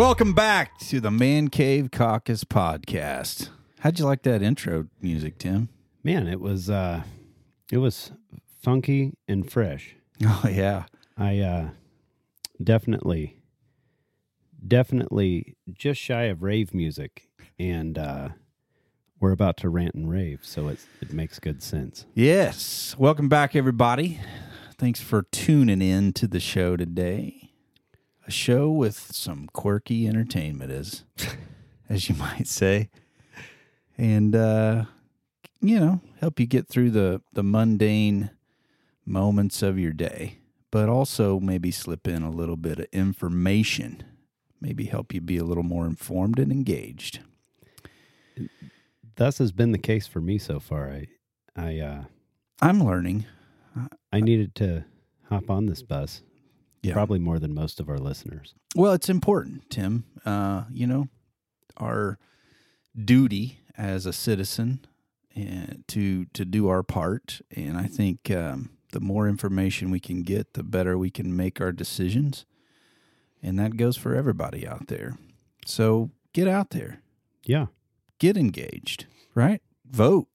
Welcome back to the Man Cave Caucus podcast. How'd you like that intro music, Tim? Man, it was uh it was funky and fresh. Oh yeah. I uh definitely definitely just shy of rave music and uh we're about to rant and rave, so it it makes good sense. Yes. Welcome back everybody. Thanks for tuning in to the show today. A show with some quirky entertainment as as you might say. And uh you know, help you get through the the mundane moments of your day, but also maybe slip in a little bit of information, maybe help you be a little more informed and engaged. Thus has been the case for me so far. I I uh I'm learning. I needed to hop on this bus. Yeah. Probably more than most of our listeners. Well, it's important, Tim. Uh, you know, our duty as a citizen and to to do our part, and I think um, the more information we can get, the better we can make our decisions, and that goes for everybody out there. So get out there, Yeah. get engaged, right? Vote.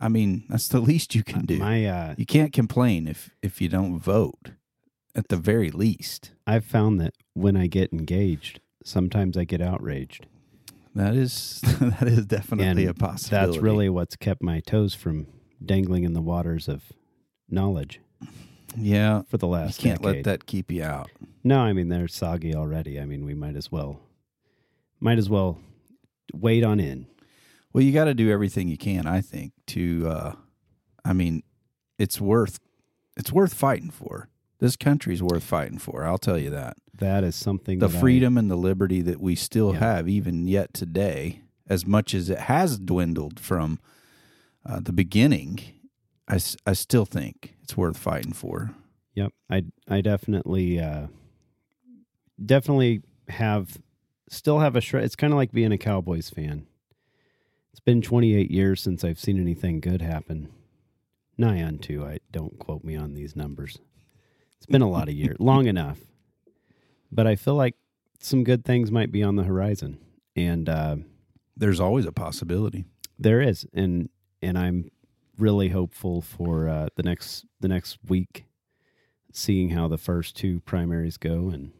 I mean, that's the least you can do. My uh you can't complain if if you don't vote, at the very least. I've found that when I get engaged, sometimes I get outraged. That is that is definitely And a possibility. That's really what's kept my toes from dangling in the waters of knowledge yeah. for the You last can't let that keep you out. No, I mean they're soggy already. I mean we might as well might as well wait on in. Well, you got to do everything you can. I think to. Uh, I mean, it's worth it's worth fighting for. This country's worth fighting for. I'll tell you that. That is something The that I- freedom and the liberty that we still Yeah. have, even yet today, as much as it has dwindled from uh, the beginning, I, I still think it's worth fighting for. Yep. I I definitely uh definitely have still have a shred it's kind of like being a Cowboys fan. It's been 28 years since I've seen anything good happen. Nigh on two. I don't quote me on these numbers. It's been a lot of years, long enough. But I feel like some good things might be on the horizon, and uh, There's always a possibility. there is, and and I'm really hopeful for uh, the next the next week, seeing how the first two primaries go, and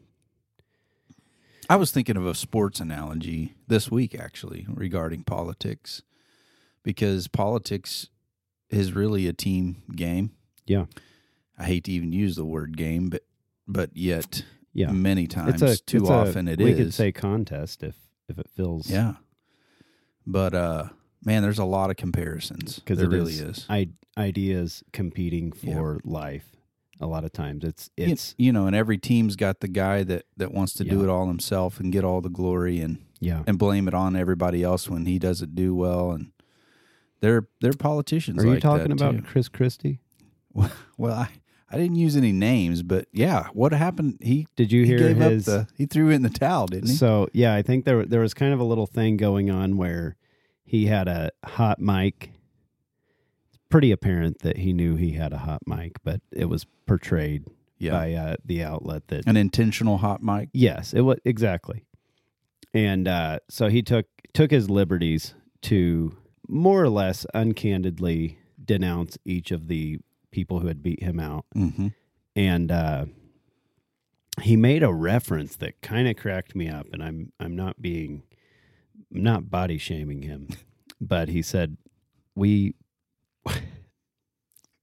I was thinking of a sports analogy this week, actually, regarding politics, because politics is really a team game. yeah, I hate to even use the word game, but but yet yeah, many times, a too it's a- often it is. we could say contest if if it feels yeah. But uh, man, there's a lot of comparisons. because there it really is, is. I, ideas competing Yeah. for life. A lot of times it's You- it's you know, and every team's got the guy that that wants to do it all himself and get all the glory and yeah. and blame it on everybody else when he doesn't do well and they're they're politicians Are you like talking about too. Chris Christie? Well, I, I didn't use any names, but yeah, what happened? He Did you he hear gave his? up the he threw in the towel, didn't he? So yeah, I think there there was kind of a little thing going on where he had a hot mic. It's pretty apparent that he knew he had a hot mic, but it was portrayed yeah, by uh, the outlet that an intentional hot mic. yes, it was exactly. And uh, so he took took his liberties to more or less uncandidly denounce each of the people who had beat him out Mm-hmm. and uh, he made a reference that kind of cracked me up. And I'm I'm not being I'm not body shaming him, but he said we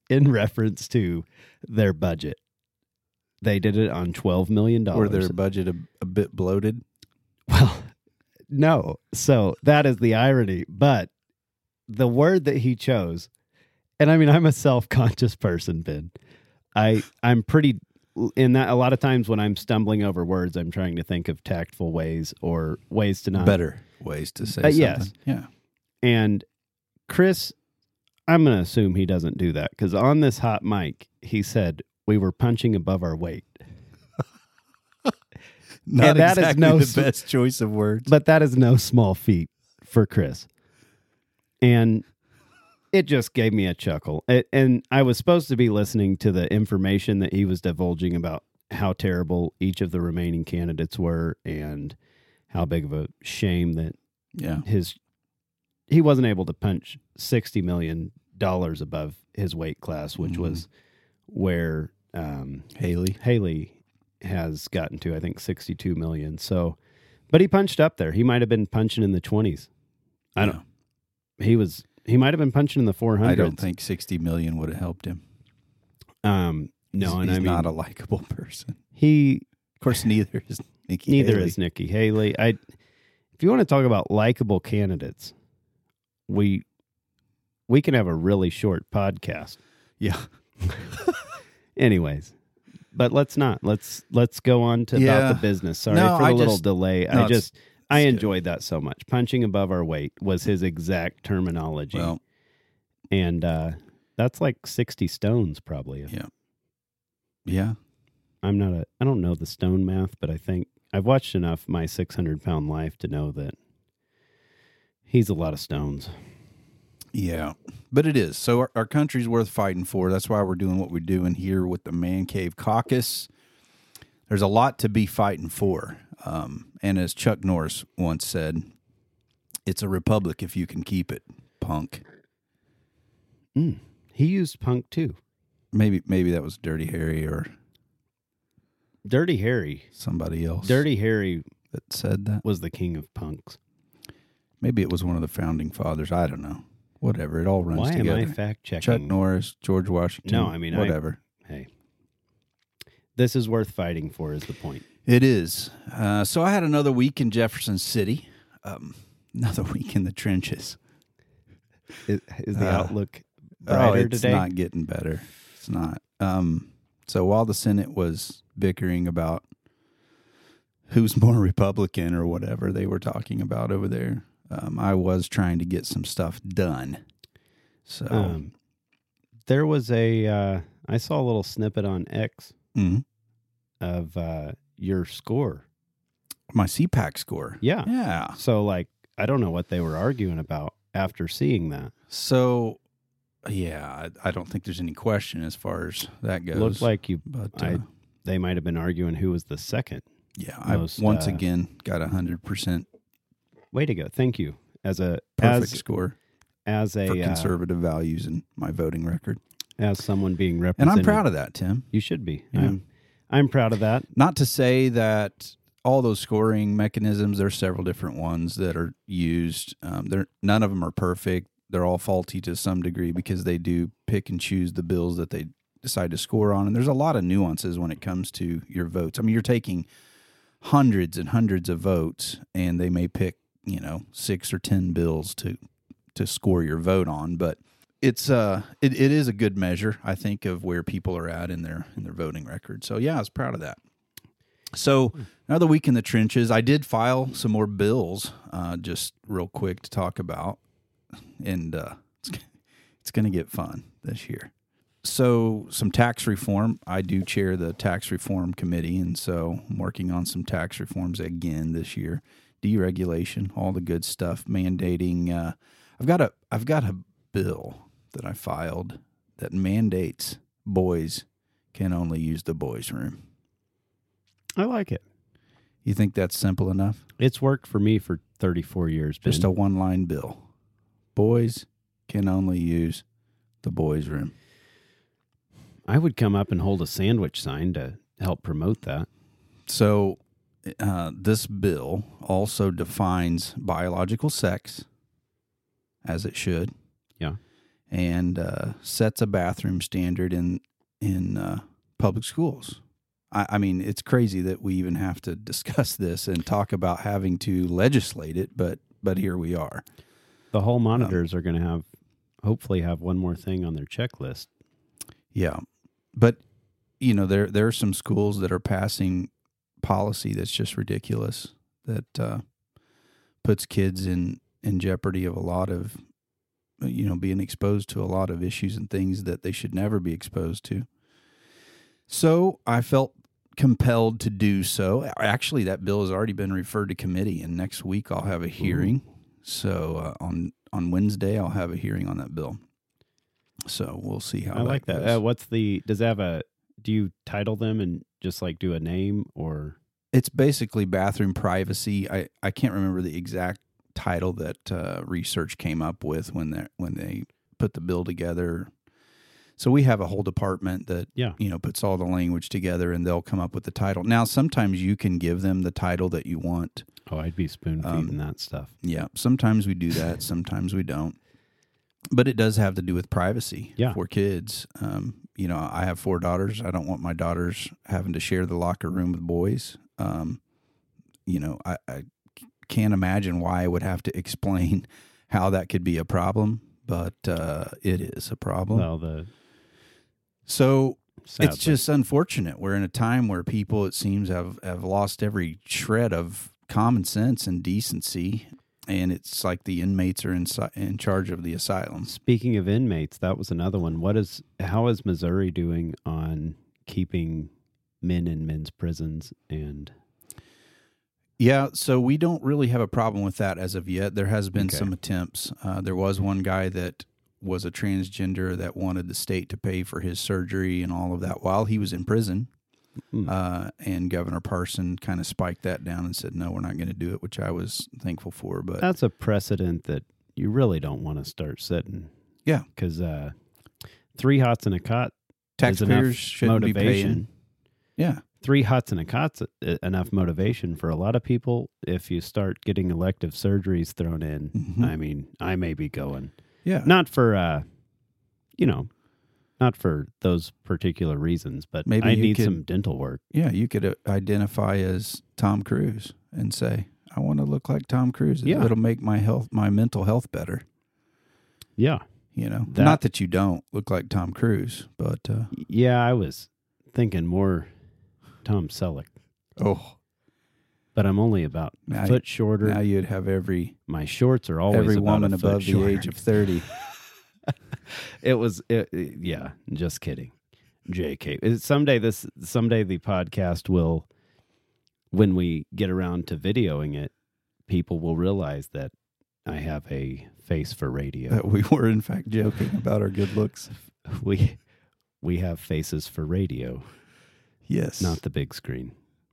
in reference to their budget. They did it on twelve million dollars. Were their budget a, a bit bloated? Well, no. So that is the irony. But the word that he chose, and I mean, I'm a self conscious person, Ben. I I'm pretty in that. A lot of times when I'm stumbling over words, I'm trying to think of tactful ways or ways to not Better. ways to say Uh, something. yes. Yeah. And Chris, I'm going to assume he doesn't do that because on this hot mic, he said we were punching above our weight. Not that is exactly no the best choice of words. But that is no small feat for Chris. And it just gave me a chuckle. It, and I was supposed to be listening to the information that he was divulging about how terrible each of the remaining candidates were and how big of a shame that yeah. his he wasn't able to punch 60 million dollars above his weight class which Mhm. was where um, Haley. Haley has gotten to I think 62 million so but he punched up there he might have been punching in the 20s I don't he was he might have been punching in the 400s I don't think 60 million would have helped him. um no he's, and he's I mean not a likable person. he Of course, neither is Nikki. neither Haley. is Nikki Haley I if you want to talk about likable candidates we we can have a really short podcast Yeah. anyways but let's not let's let's go on to Yeah. about the business sorry No, for the I little just- delay no, i just i enjoyed that so much punching above our weight was his exact terminology Well, and uh that's like 60 stones probably Yeah. yeah. i'm not a i don't know the stone math but i think i've watched enough my 600 pound life to know that he's a lot of stones Yeah, but it is. So our, our country's worth fighting for. That's why we're doing what we're doing here with the Man Cave Caucus. There's a lot to be fighting for. Um, and as Chuck Norris once said, it's a republic if you can keep it, punk. Mm. he used punk too Maybe maybe that was Dirty Harry or dirty harry somebody else dirty harry that said that. was the king of punks Maybe it was one of the founding fathers. I don't know. Whatever. It all runs why together. am i fact checking Chuck Norris, George Washington. No, I mean, I- whatever. This is worth fighting for. Is the point? It is. Uh, so I had another week in Jefferson City. Um, another week in the trenches. Is, is the Uh, outlook Oh, brighter it's today? not getting better. It's not. Um, so while the Senate was bickering about who's more Republican or whatever they were talking about over there, um, I was trying to get some stuff done. So Um, there was a. Uh, I saw a little snippet on X mhm. of uh, your score. my CPAC score. Yeah. Yeah. So like, I don't know what they were arguing about after seeing that. So, yeah, I, I don't think there's any question as far as that goes. Looked like you. but I- uh, They might have been arguing who was the second. yeah, I most, once uh, again got a hundred percent Way to go! Thank you. As a perfect as score as a uh, conservative values in my voting record, as someone being represented. and. I'm proud of that, Tim. You should be. Yeah. I'm. I'm proud of that. Not to say that all those scoring mechanisms. There's several different ones that are used. Um, they're none of them are perfect. They're all faulty to some degree because they do pick and choose the bills that they decide to score on. And there's a lot of nuances when it comes to your votes. I mean, you're taking hundreds and hundreds of votes, and they may pick you know six or ten bills to to score your vote on, but it's uh it, it is a good measure i think of where people are at in their in their voting record. So yeah i was proud of that. So another week in the trenches i did file some more bills uh just real quick to talk about and uh it's, it's gonna get fun this year. So some tax reform. I do chair the tax reform committee and so i'm working on some tax reforms again this year. Deregulation all the good stuff mandating uh i've got a i've got a bill that I filed that mandates boys can only use the boys' room. I like it. You think that's simple enough? It's worked for me for 34 years. Just a one line bill. Boys can only use the boys' room. I would come up and hold a sandwich sign to help promote that. So, uh, this bill also defines biological sex, as it should. And uh, sets a bathroom standard in in uh, public schools. I, I mean, it's crazy that we even have to discuss this and talk about having to legislate it, but but here we are. The hall monitors are going to have, hopefully, have one more thing on their checklist. Yeah, but you know there there are some schools that are passing policy that's just ridiculous. That uh, puts kids in in jeopardy of a lot of you know being exposed to a lot of issues and things that they should never be exposed to. So I felt compelled to do so. Actually, that bill has already been referred to committee, and next week I'll have a hearing. So uh, on on Wednesday I'll have a hearing on that bill. So we'll see how I like that. Uh, what's the? Does it have a? Do you title them and just like do a name or? it's basically bathroom privacy. I, I can't remember the exact title that uh, research came up with when they when they put the bill together. So we have a whole department that Yeah. you know puts all the language together, and they'll come up with the title. Now, sometimes you can give them the title that you want. Oh, I'd be spoon Um, feeding that stuff. Yeah, sometimes we do that, sometimes we don't. But it does have to do with privacy Yeah. for kids. Um, you know, I have four daughters. I don't want my daughters having to share the locker room with boys. Um, you know, I, I can't imagine why I would have to explain how that could be a problem, but uh, it is a problem. Well, the so sadly. it's just unfortunate. We're in a time where people, it seems, have, have lost every shred of common sense and decency. And it's like the inmates are in, in charge of the asylums. Speaking of inmates, that was another one. What is how is Missouri doing on keeping men in men's prisons and Yeah, so we don't really have a problem with that as of yet. There has been Okay. some attempts. Uh, there was one guy that was a transgender that wanted the state to pay for his surgery and all of that while he was in prison. Hmm. Uh, and Governor Parson kind of spiked that down and said, "No, we're not going to do it," which I was thankful for. But that's a precedent that you really don't want to start setting. Yeah. Because uh, three hots and a cot taxpayers shouldn't be paying. Yeah, Three huts and a cot's enough motivation for a lot of people. If you start getting elective surgeries thrown in, Mhm. I mean, I may be going. yeah. Not for, uh, you know, not for those particular reasons, but Maybe I need could- some dental work. Yeah, you could uh, identify as Tom Cruise and say, "I want to look like Tom Cruise. Yeah. It'll make my health, my mental health better." Yeah. You know, That- not that you don't look like Tom Cruise, but uh, Yeah, I was thinking more Tom Selleck, oh, but I'm only about Now a foot shorter. now you'd have every My shorts are always every woman above the age of thirty. it was it, it- yeah just kidding. Jk uh, someday this someday the podcast will when we get around to videoing it people will realize that i have a face for radio. That we were in fact joking about our good looks. we we have faces for radio Yes, not the big screen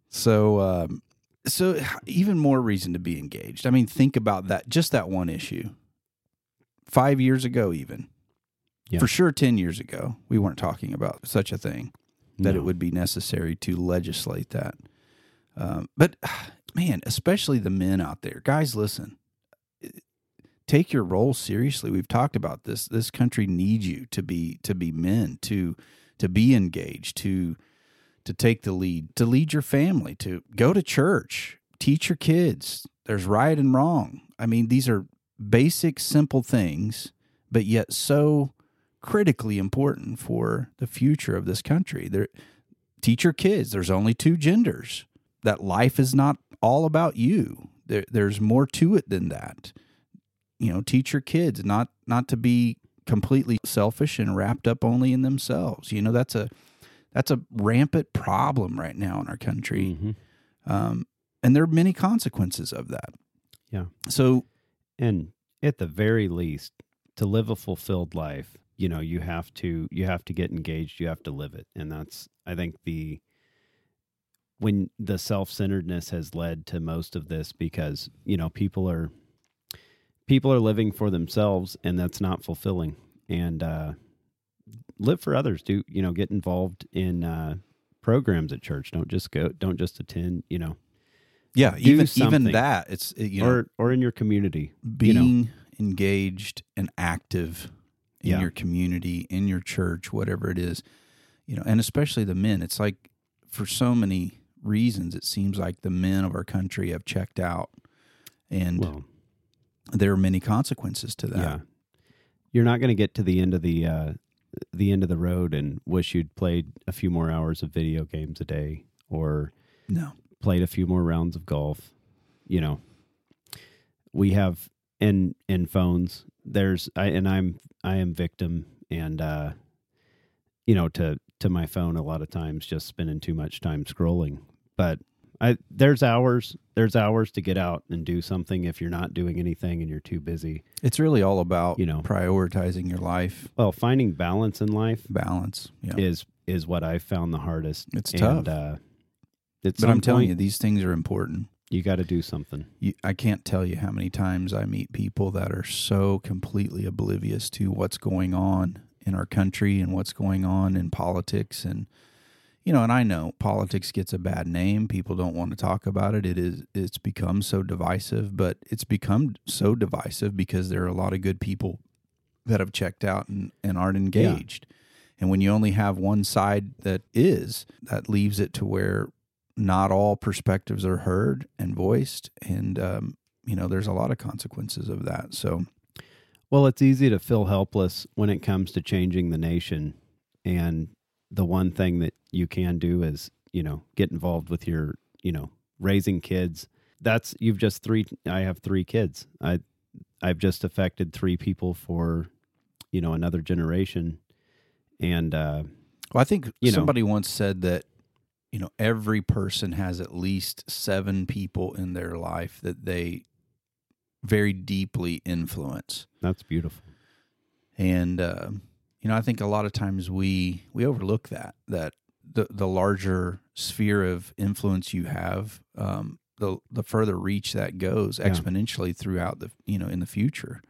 so. Um, so even more reason to be engaged. I mean, think about that. Just that one issue. Five years ago, even Yeah. for sure, ten years ago, we weren't talking about such a thing. that No. it would be necessary to legislate that. Um, but man, especially the men out there, guys, listen. Take your role seriously. We've talked about this. This country needs you to be to be men, to to be engaged, to to take the lead, to lead your family, to go to church, teach your kids. There's right and wrong. I mean, these are basic, simple things, but yet so critically important for the future of this country. There, teach your kids there's only two genders. That life is not all about you. There, there's more to it than that. You know, teach your kids not not to be completely selfish and wrapped up only in themselves. You know, that's a that's a rampant problem right now in our country, Mhm. um, and there are many consequences of that. Yeah. So and at the very least to live a fulfilled life you know you have to you have to get engaged you have to live it and that's i think the when the self-centeredness has led to most of this because you know people are people are living for themselves and that's not fulfilling and uh live for others do you know get involved in uh programs at church don't just go don't just attend you know yeah, even even that it's you know or or in your community being know. engaged and active in Yeah. your community, in your church, whatever it is, you know, and especially the men. It's like for so many reasons, it seems like the men of our country have checked out, and well there are many consequences to that. Yeah. You're not going to get to the end of the uh, the end of the road and wish you'd played a few more hours of video games a day or No, played a few more rounds of golf. You know, we have in in phones. There's I and I'm I am victim and uh, you know to to my phone a lot of times just spending too much time scrolling. But I there's hours there's hours to get out and do something if you're not doing anything and you're too busy. It's really all about You know. prioritizing your life Well, finding balance in life balance. Yeah. is is what I found the hardest. It's and, tough. Uh, at but I'm telling point, you, these things are important. you got to do something. You, I can't tell you how many times I meet people that are so completely oblivious to what's going on in our country and what's going on in politics and you know and I know politics gets a bad name. People don't want to talk about it. It is it's become so divisive but it's become so divisive because there are a lot of good people that have checked out and, and aren't engaged. And when you only have one side that is that leaves it to where not all perspectives are heard and voiced. And um, you know there's a lot of consequences of that. So Well, it's easy to feel helpless when it comes to changing the nation. And the one thing that you can do is, you know, get involved with your, you know, raising kids. That's you've just three I have three kids. I I've just affected three people for, you know, another generation. And uh Well, I think You know. somebody once said that you know every person has at least seven people in their life that they very deeply influence, that's beautiful. and uh, you know I think a lot of times we we overlook that that the the larger sphere of influence you have, um, the the further reach that goes Yeah. exponentially throughout the you know in the future.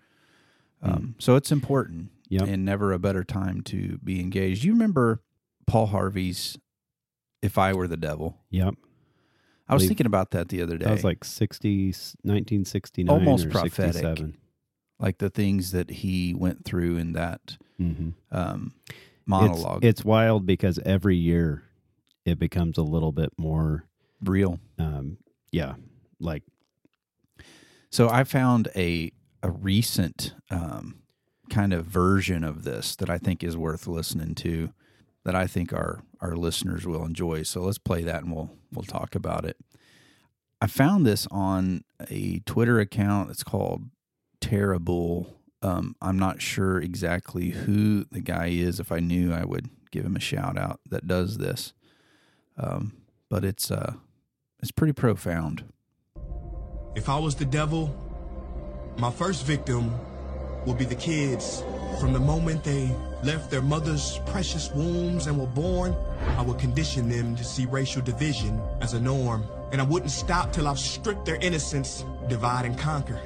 Um, So it's important Yep. and never a better time to be engaged. You remember Paul Harvey's "If I Were the Devil"? Yep. I was Believe- thinking about that the other day. That was like 60 1969 Almost or prophetic. 67. like the things that he went through in that Mhm. um, It's- monologue. It's, wild because every year it becomes a little bit more, real. um, yeah, like So I found a a recent um, kind of version of this that I think is worth listening to. That I think our our listeners will enjoy. So let's play that and we'll we'll talk about it. I found this on a Twitter account. It's called Terrible. Um, I'm not sure exactly who the guy is. If I knew, I would give him a shout out that does this. Um, but it's uh, it's pretty profound. If I was the devil, my first victim would be the kids. From the moment they left their mother's precious wombs and were born, I would condition them to see racial division as a norm. And I wouldn't stop till I've stripped their innocence, divide and conquer.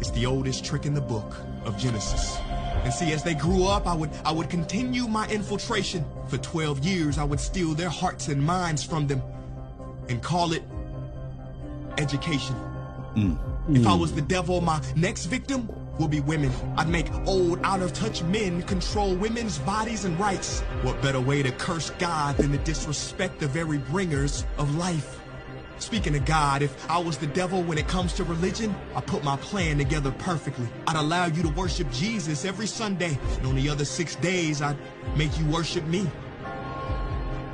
It's the oldest trick in the book of Genesis. And see, as they grew up, I would I would continue my infiltration. For 12 years, I would steal their hearts and minds from them and call it education. Hmm. If I hmm. was the devil, my next victim will be women. I'd make old, out of touch men control women's bodies and rights. What better way to curse God than to disrespect the very bringers of life? Speaking of God, if I was the devil when it comes to religion, I put my plan together perfectly. I'd allow you to worship Jesus every Sunday, and on the other six days, I'd make you worship me.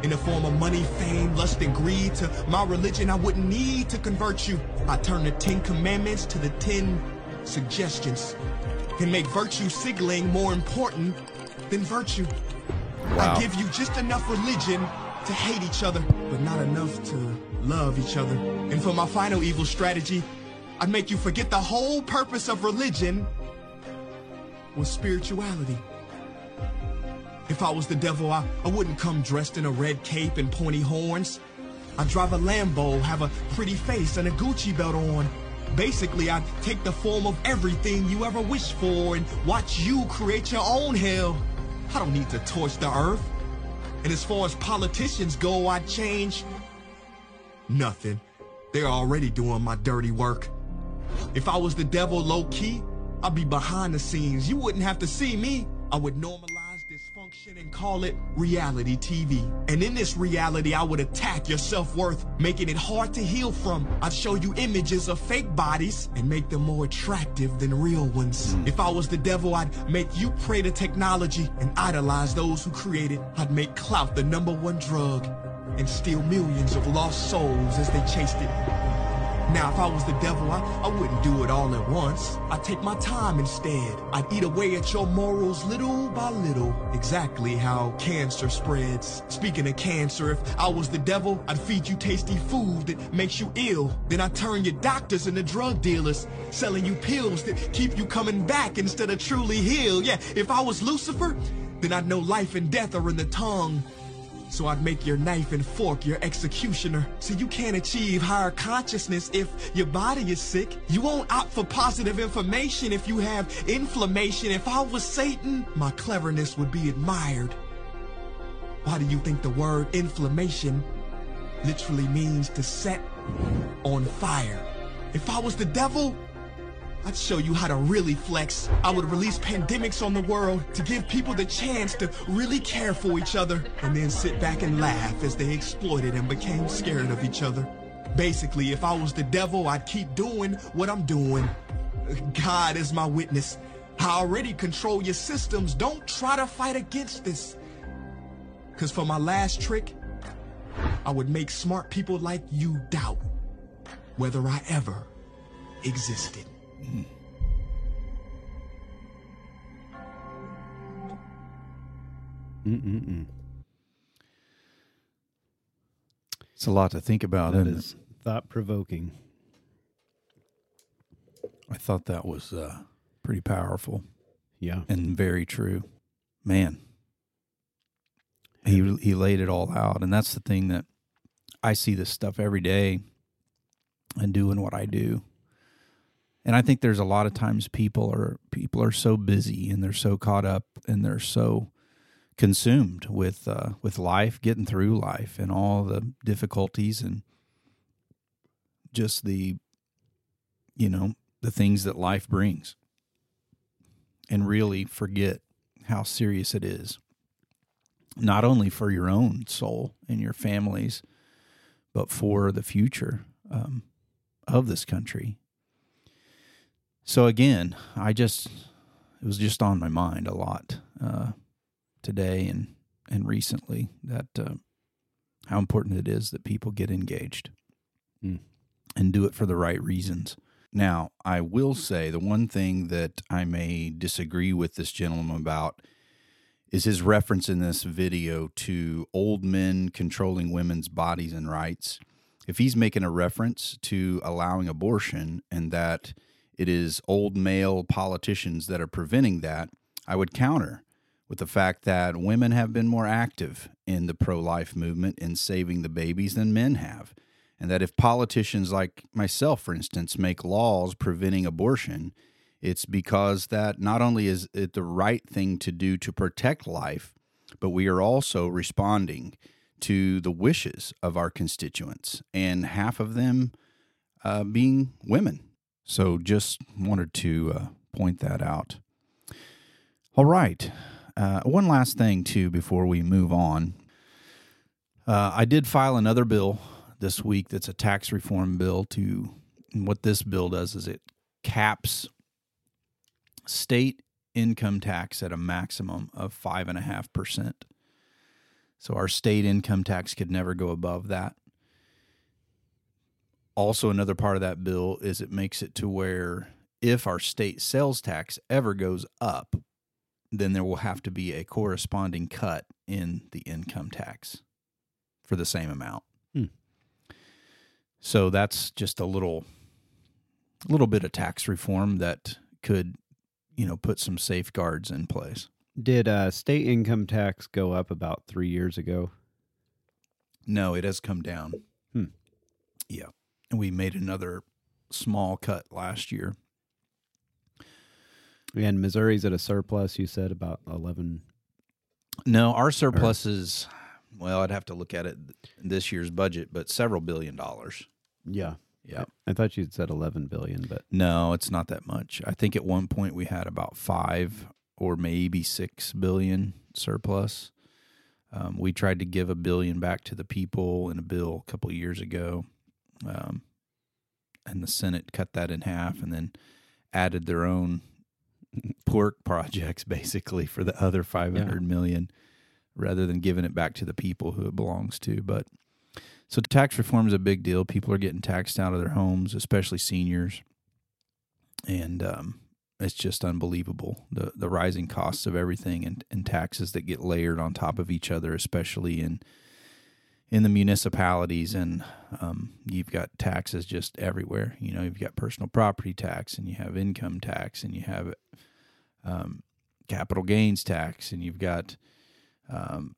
In the form of money, fame, lust, and greed, to my religion, I wouldn't need to convert you. I turn the Ten Commandments to the Ten Suggestions. Can make virtue signaling more important than virtue. Wow. I give you just enough religion to hate each other, but not enough to love each other. And for my final evil strategy, I'd make you forget the whole purpose of religion was spirituality. If I was the devil, I, I wouldn't come dressed in a red cape and pointy horns. I'd drive a Lambo, have a pretty face and a Gucci belt on. Basically, I'd take the form of everything you ever wished for and watch you create your own hell. I don't need to torch the earth. And as far as politicians go, I'd change nothing. They're already doing my dirty work. If I was the devil low key, I'd be behind the scenes. You wouldn't have to see me. I would normalize call it reality TV. And in this reality, I would attack your self-worth, making it hard to heal from. I'd show you images of fake bodies and make them more attractive than real ones. Hmm. If I was the devil, I'd make you pray to technology and idolize those who create it. I'd make clout the number one drug and steal millions of lost souls as they chased it. Now, if I was the devil, I, I wouldn't do it all at once. I'd take my time instead. I'd eat away at your morals little by little. Exactly how cancer spreads. Speaking of cancer, if I was the devil, I'd feed you tasty food that makes you ill. Then I'd turn your doctors into drug dealers, selling you pills that keep you coming back instead of truly heal. Yeah, if I was Lucifer, then I'd know life and death are in the tongue. So I'd make your knife and fork your executioner. So you can't achieve higher consciousness if your body is sick. You won't opt for positive information if you have inflammation. If I was Satan, my cleverness would be admired. Why do you think the word inflammation literally means to set on fire? If I was the devil, I'd show you how to really flex. I would release pandemics on the world to give people the chance to really care for each other and then sit back and laugh as they exploited and became scared of each other. Basically, if I was the devil, I'd keep doing what I'm doing. God is my witness. I already control your systems. Don't try to fight against this. Because for my last trick, I would make smart people like you doubt whether I ever existed. Mm-mm-mm. It's a lot to think about. That is thought provoking. I thought that was uh, pretty powerful Yeah. and very true. Man, he he laid it all out, and that's the thing that I see this stuff every day, and doing what I do. And I think there's a lot of times people are people are so busy and they're so caught up and they're so consumed with uh, with life, getting through life, and all the difficulties and just the you know the things that life brings, and really forget how serious it is, not only for your own soul and your families, but for the future um, of this country. So again, I just it was just on my mind a lot uh, today and and recently that uh, how important it is that people get engaged Mm. and do it for the right reasons. Now, I will say the one thing that I may disagree with this gentleman about is his reference in this video to old men controlling women's bodies and rights. If he's making a reference to allowing abortion and that it is old male politicians that are preventing that, I would counter with the fact that women have been more active in the pro life movement in saving the babies than men have. And that if politicians like myself, for instance, make laws preventing abortion, it's because that not only is it the right thing to do to protect life, but we are also responding to the wishes of our constituents, and half of them uh, being women. So just wanted to uh, point that out. All right. Uh, one last thing, too, before we move on. Uh, I did file another bill this week that's a tax reform bill to what this bill does is it caps state income tax at a maximum of five and a half percent. So our state income tax could never go above that. Also, another part of that bill is it makes it to where if our state sales tax ever goes up, then there will have to be a corresponding cut in the income tax for the same amount. Hmm. So that's just a little little bit of tax reform that could, you know, put some safeguards in place. Did uh, state income tax go up about three years ago? No, it has come down. Hmm. Yeah. And we made another small cut last year. And Missouri's at a surplus. You said about eleven. No, our surplus is well, I'd have to look at it this year's budget, but several billion dollars. Yeah, Yeah. I thought you'd said eleven billion, but No, it's not that much. I think at one point we had about five or maybe six billion surplus. Um, we tried to give a billion back to the people in a bill a couple of years ago, um, and the Senate cut that in half and then added their own pork projects basically for the other five hundred million, rather than giving it back to the people who it belongs to. But So tax reform is a big deal. People are getting taxed out of their homes, especially seniors, and um, it's just unbelievable the the rising costs of everything and, and taxes that get layered on top of each other, especially in in the municipalities. And um, you've got taxes just everywhere. You know, you've got personal property tax, and you have income tax, and you have um, capital gains tax, and you've got um,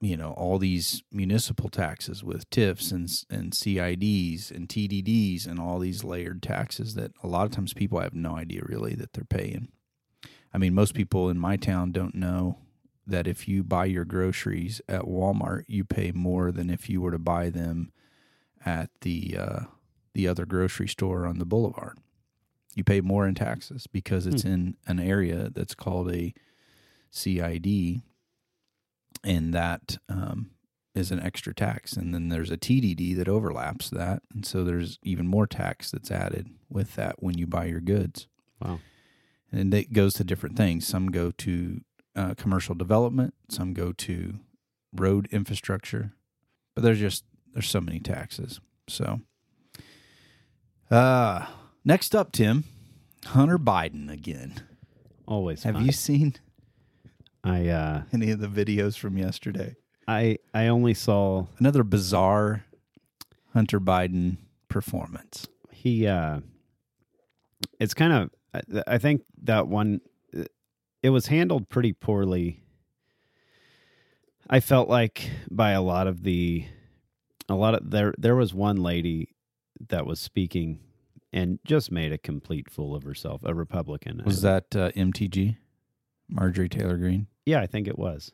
you know all these municipal taxes with TIFs and and CIDs and TDDs and all these layered taxes that a lot of times people have no idea really that they're paying. I mean, most people in my town don't know that if you buy your groceries at Walmart, you pay more than if you were to buy them at the uh, the other grocery store on the boulevard. You pay more in taxes because it's Hmm. in an area that's called a CID, and that um, is an extra tax. And then there's a TDD that overlaps that, and so there's even more tax that's added with that when you buy your goods. Wow. And it goes to different things. Some go to uh, commercial development, some go to road infrastructure, but there's just there's so many taxes. So, uh, next up, Tim, Hunter Biden again. Always. Have fun. you seen I uh, any of the videos from yesterday? I I only saw Another bizarre Hunter Biden performance. he. Uh, it's kind of. I- I think that one. It was handled pretty poorly. I felt like by a lot of the, a lot of there there was one lady that was speaking and just made a complete fool of herself, a Republican. Was that uh, MTG, Marjorie Taylor Greene? Yeah, I think it was.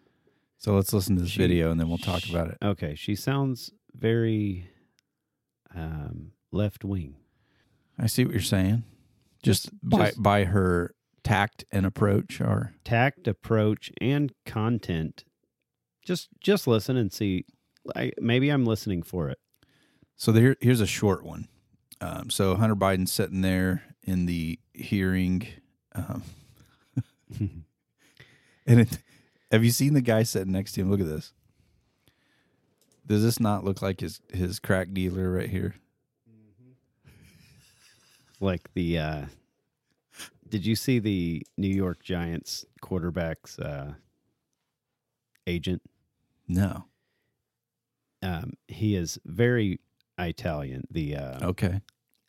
So let's listen to this She- video and then we'll talk about it. Okay, she sounds very um, left wing. I see what you're saying. Just, Just- by just- by her tact and approach, or tact approach and content just just listen and see I, maybe i'm listening for it so there, here's a short one. Um, so Hunter Biden's sitting there in the hearing, um, and it, have you seen the guy sitting next to him? Look at this. Does this not look like his his crack dealer right here? like the uh did you see the new york giants quarterback's uh agent No. um he is very italian the uh Okay.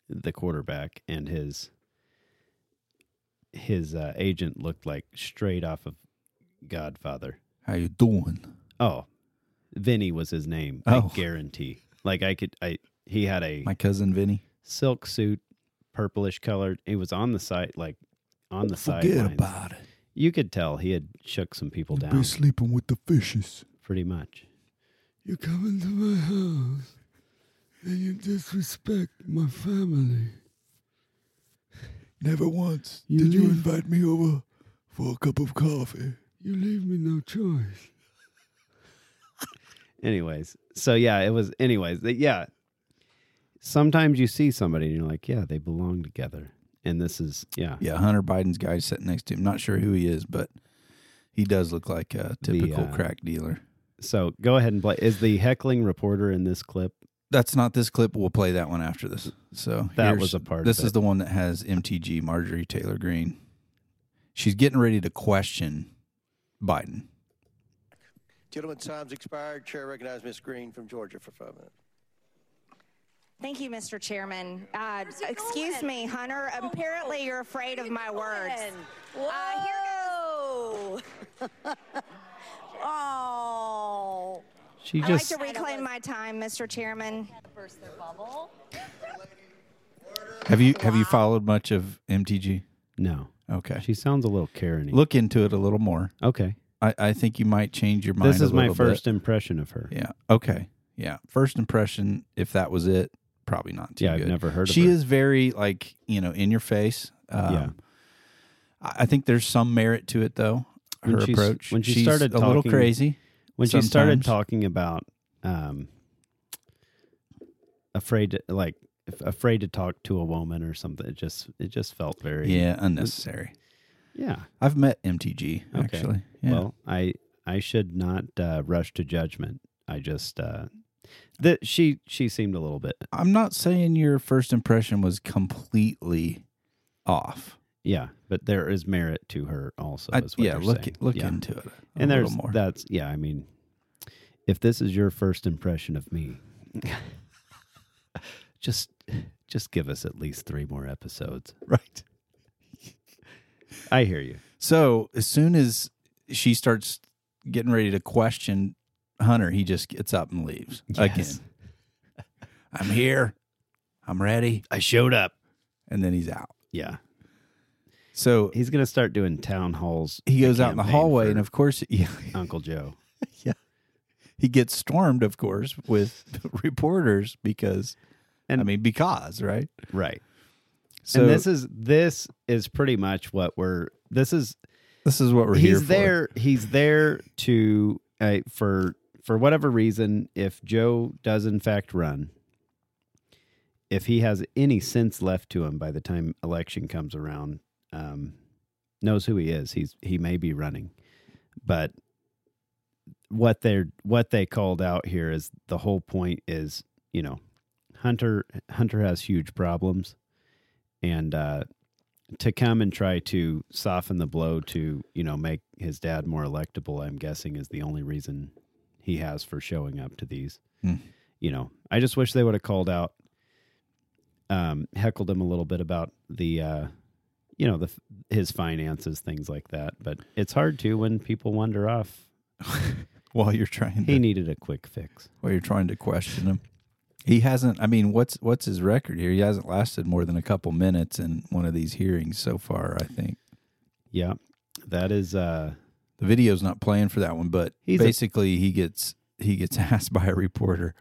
the quarterback and his his uh, agent looked like straight off of godfather How you doing? Oh, Vinny was his name. Oh. I guarantee. Like I could, I he had a My cousin Vinny. silk suit, purplish colored. He was on the site like on the Forget sidelines. about it. You could tell he had shook some people Be down, sleeping with the fishes. pretty much. You come into my house and you disrespect my family. Never once You did you invite me over for a cup of coffee. You leave me no choice. Anyways, so yeah, it was. Anyways, yeah. Sometimes you see somebody and you're like, yeah, they belong together. And this is, yeah, Yeah, Hunter Biden's guy sitting next to him. Not sure who he is, but he does look like a The, typical uh, crack dealer. So go ahead and play. Is the heckling reporter in this clip? That's not this clip. We'll play that one after this. So That was a part of This is it. the one that has MTG Marjorie Taylor Greene. She's getting ready to question Biden. Gentlemen, time's expired. Chair recognizes Ms. Greene from Georgia for five minutes. Thank you, Mr. Chairman. Uh, excuse me, Hunter. Apparently, you're afraid of my words. Uh, here Whoa! oh. She I'd like to reclaim my time, Mr. Chairman. Burst their bubble. Have you have you followed much of MTG? no. Okay, She sounds a little Karen. look into it a little more. Okay. I, I think you might change your mind. This a is my first bit. impression of her. Yeah. Okay. Yeah. First impression. If that was it, probably not too Yeah, I've never heard of She her. is very like you know in your face. Um, Yeah. I think there's some merit to it though. Her When approach. when she She's started a little talking- crazy. when she started talking about um afraid to like afraid to talk to a woman or something it just it just felt very Yeah, unnecessary. yeah I've met MTG Okay. actually. Yeah. well i i should not uh, rush to judgment i just uh That she she seemed a little bit I'm not saying your first impression was completely off. yeah, but there is merit to her also. I, yeah, look saying. look Yeah. into it. And there's more. that's yeah. I mean, if this is your first impression of me, just just give us at least three more episodes. right. I hear you. So as soon as she starts getting ready to question Hunter, he just gets up and leaves Yes. again. I'm here. I'm ready, I showed up. and then he's out. Yeah, So he's gonna start doing town halls. he goes out in the hallway, and of course, yeah, Uncle Joe. Yeah. He gets stormed, of course, with reporters because, And- I mean, because right. Right. So and this is this is pretty much what we're. This is this is what we're here he's for. there. He's there to uh, for for whatever reason. If Joe does in fact run, if he has any sense left to him by the time election comes around, um, knows who he is. He's he may be running, but what they're what they called out here is the whole point is you know Hunter Hunter has huge problems, and uh, to come and try to soften the blow to you know make his dad more electable, I'm guessing is the only reason he has for showing up to these. Hmm. You know, I just wish they would have called out, um, heckled him a little bit about the, uh, you know, the his finances, things like that. But it's hard to when people wander off. while you're trying to, He needed a quick fix. while you're trying to question him. He hasn't. I mean, what's what's his record here? He hasn't lasted more than a couple minutes in one of these hearings so far. I think Yeah, that is. uh the video's not playing for that one, but He's a- basically he gets he gets asked by a reporter,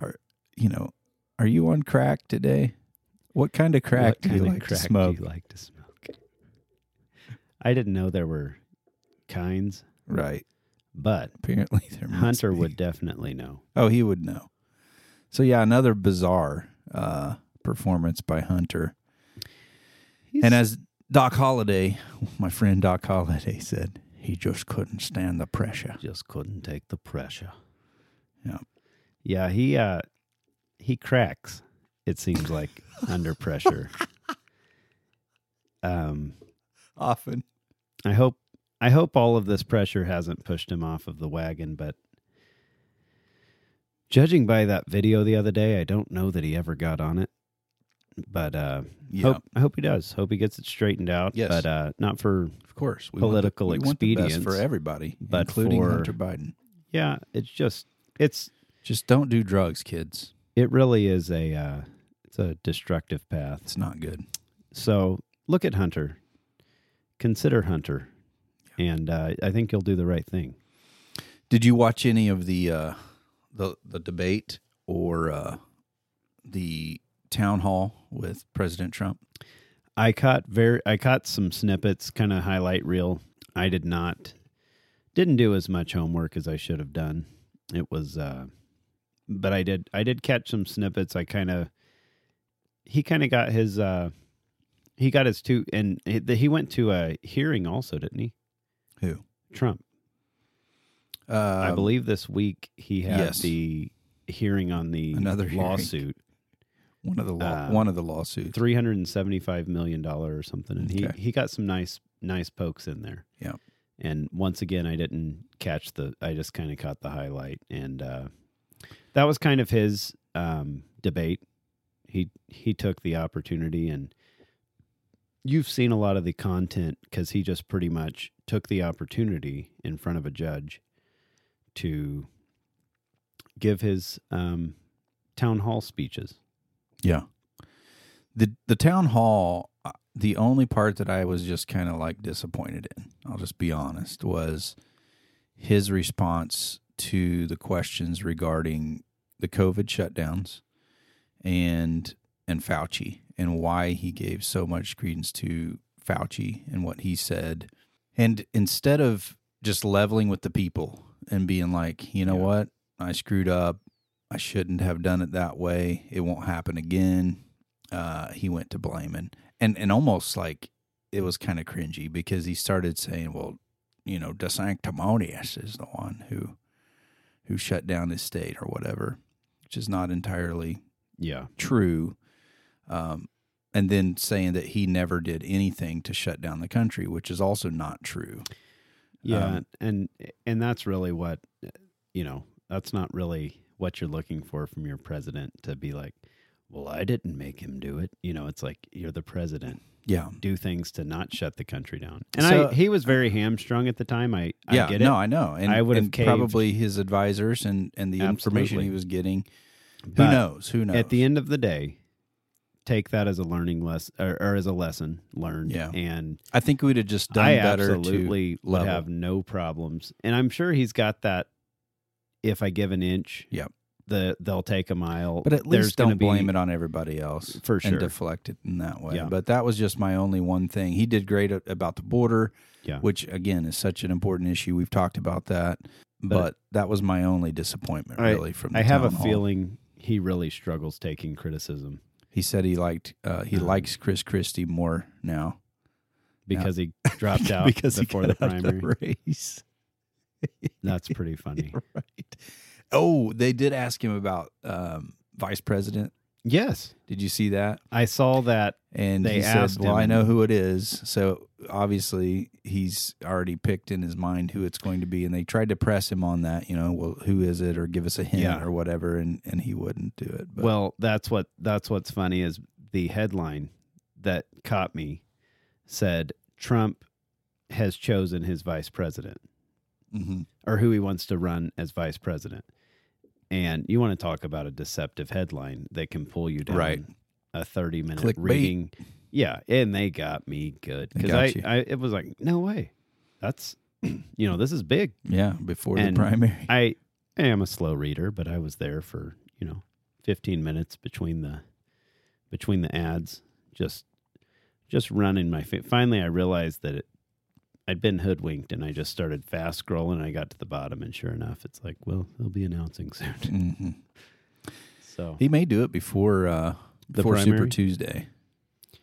"Are you know, are you on crack today? What kind of crack what do you kind of like crack to smoke?" Do you like to smoke? I didn't know there were kinds, Right. but Apparently, there must Hunter be. would definitely know. Oh, he would know. So yeah, another bizarre uh, performance by Hunter. And as Doc Holliday, my friend Doc Holliday said, he just couldn't stand the pressure. just couldn't take the pressure. Yeah. Yeah, he uh he cracks, it seems like, under pressure. Um Often. I hope I hope all of this pressure hasn't pushed him off of the wagon, but judging by that video the other day, I don't know that he ever got on it. But uh Yeah, hope I hope he does. Hope he gets it straightened out. Yes. But uh not for of course. political want the, we want the expedience, for everybody, but including for- Hunter Biden. yeah, it's just it's Just don't do drugs, kids. it really is a uh it's a destructive path. It's not good. So look at Hunter. Consider Hunter. And uh, I think you'll do the right thing. Did you watch any of the uh, the the debate or uh, the town hall with President Trump? I caught very I caught some snippets, kind of highlight reel. I did not didn't do as much homework as I should have done. It was uh but I did I did catch some snippets. I kind of he kind of got his uh he got his two and he, he went to a hearing also, didn't he? Who? Trump. Uh, I believe this week he had yes. the hearing on the Another hearing. One of the law, uh, one of the lawsuits. three hundred and seventy-five million dollar or something, and he Okay. he got some nice nice pokes in there. Yeah. And once again, I didn't catch the. I just kind of caught the highlight, and uh, that was kind of his um, debate. He he took the opportunity, and you've seen a lot of the content because he just pretty much took the opportunity in front of a judge to give his um, town hall speeches. Yeah. The the town hall uh, the only part that I was just kind of like disappointed in, I'll just be honest, was his response to the questions regarding the COVID shutdowns and and Fauci and why he gave so much credence to Fauci and what he said. And instead of just leveling with the people and being like, you know Yeah. what, I screwed up. I shouldn't have done it that way. It won't happen again. Uh, he went to blaming and and almost like it was kind of cringy because he started saying, "Well, you know, DeSanctimonious is the one who who shut down his state or whatever." which is not entirely Yeah. true. Um, and then saying that he never did anything to shut down the country, which is also not true. Yeah, Um, and and that's really what you know. That's not really what you're looking for from your president to be like. Well, I didn't make him do it. You know, it's like you're the president. Yeah. Do things to not shut the country down. And So- I, he was very hamstrung at the time. I, yeah, I get it. no, I know, and I would've probably his advisors and and the information he was getting. Who knows? Who knows? At the end of the day, take that as a learning lesson or, or as a lesson learned. Yeah. And I think we'd have just done I better absolutely to would level. have no problems. And I'm sure he's got that. If I give an inch, Yep. the they'll take a mile. But at least don't blame it on everybody else For sure. and deflect it in that way. Yeah. But that was just my only one thing. He did great about the border, Yeah. which again is such an important issue. We've talked about that, but, But- that was my only disappointment I- really from. The I have a hall. feeling he really struggles taking criticism He said he liked uh, he Um, likes Chris Christie more now because he dropped out because before he the got out of primary. race. That's pretty funny. right. Oh, they did ask him about um, vice president. yes, Did you see that? I saw that. And They he asked said, "Well, I know who it is." So obviously, he's already picked in his mind who it's going to be. And they tried to press him on that. You know, well, who is it, or give us a hint, Yeah. or whatever. And and he wouldn't do it. But, Well, that's what that's what's funny is the headline that caught me said Trump has chosen his vice president Mhm. or who he wants to run as vice president. And you want to talk about a deceptive headline that can pull you down Right. a 30 minute Clickbait. reading. Yeah, and they got me good because I. I it was like no way, that's you know this is big. yeah, before And the primary. I I am a slow reader, but I was there for you know 15 minutes between the between the ads, just just running my. Fa- Finally, I realized that it, I'd been hoodwinked, and I just started fast scrolling. And I got to the bottom, and sure enough, it's like, well, they'll be announcing soon. Mhm. So He may do it before uh, The before Super? Tuesday.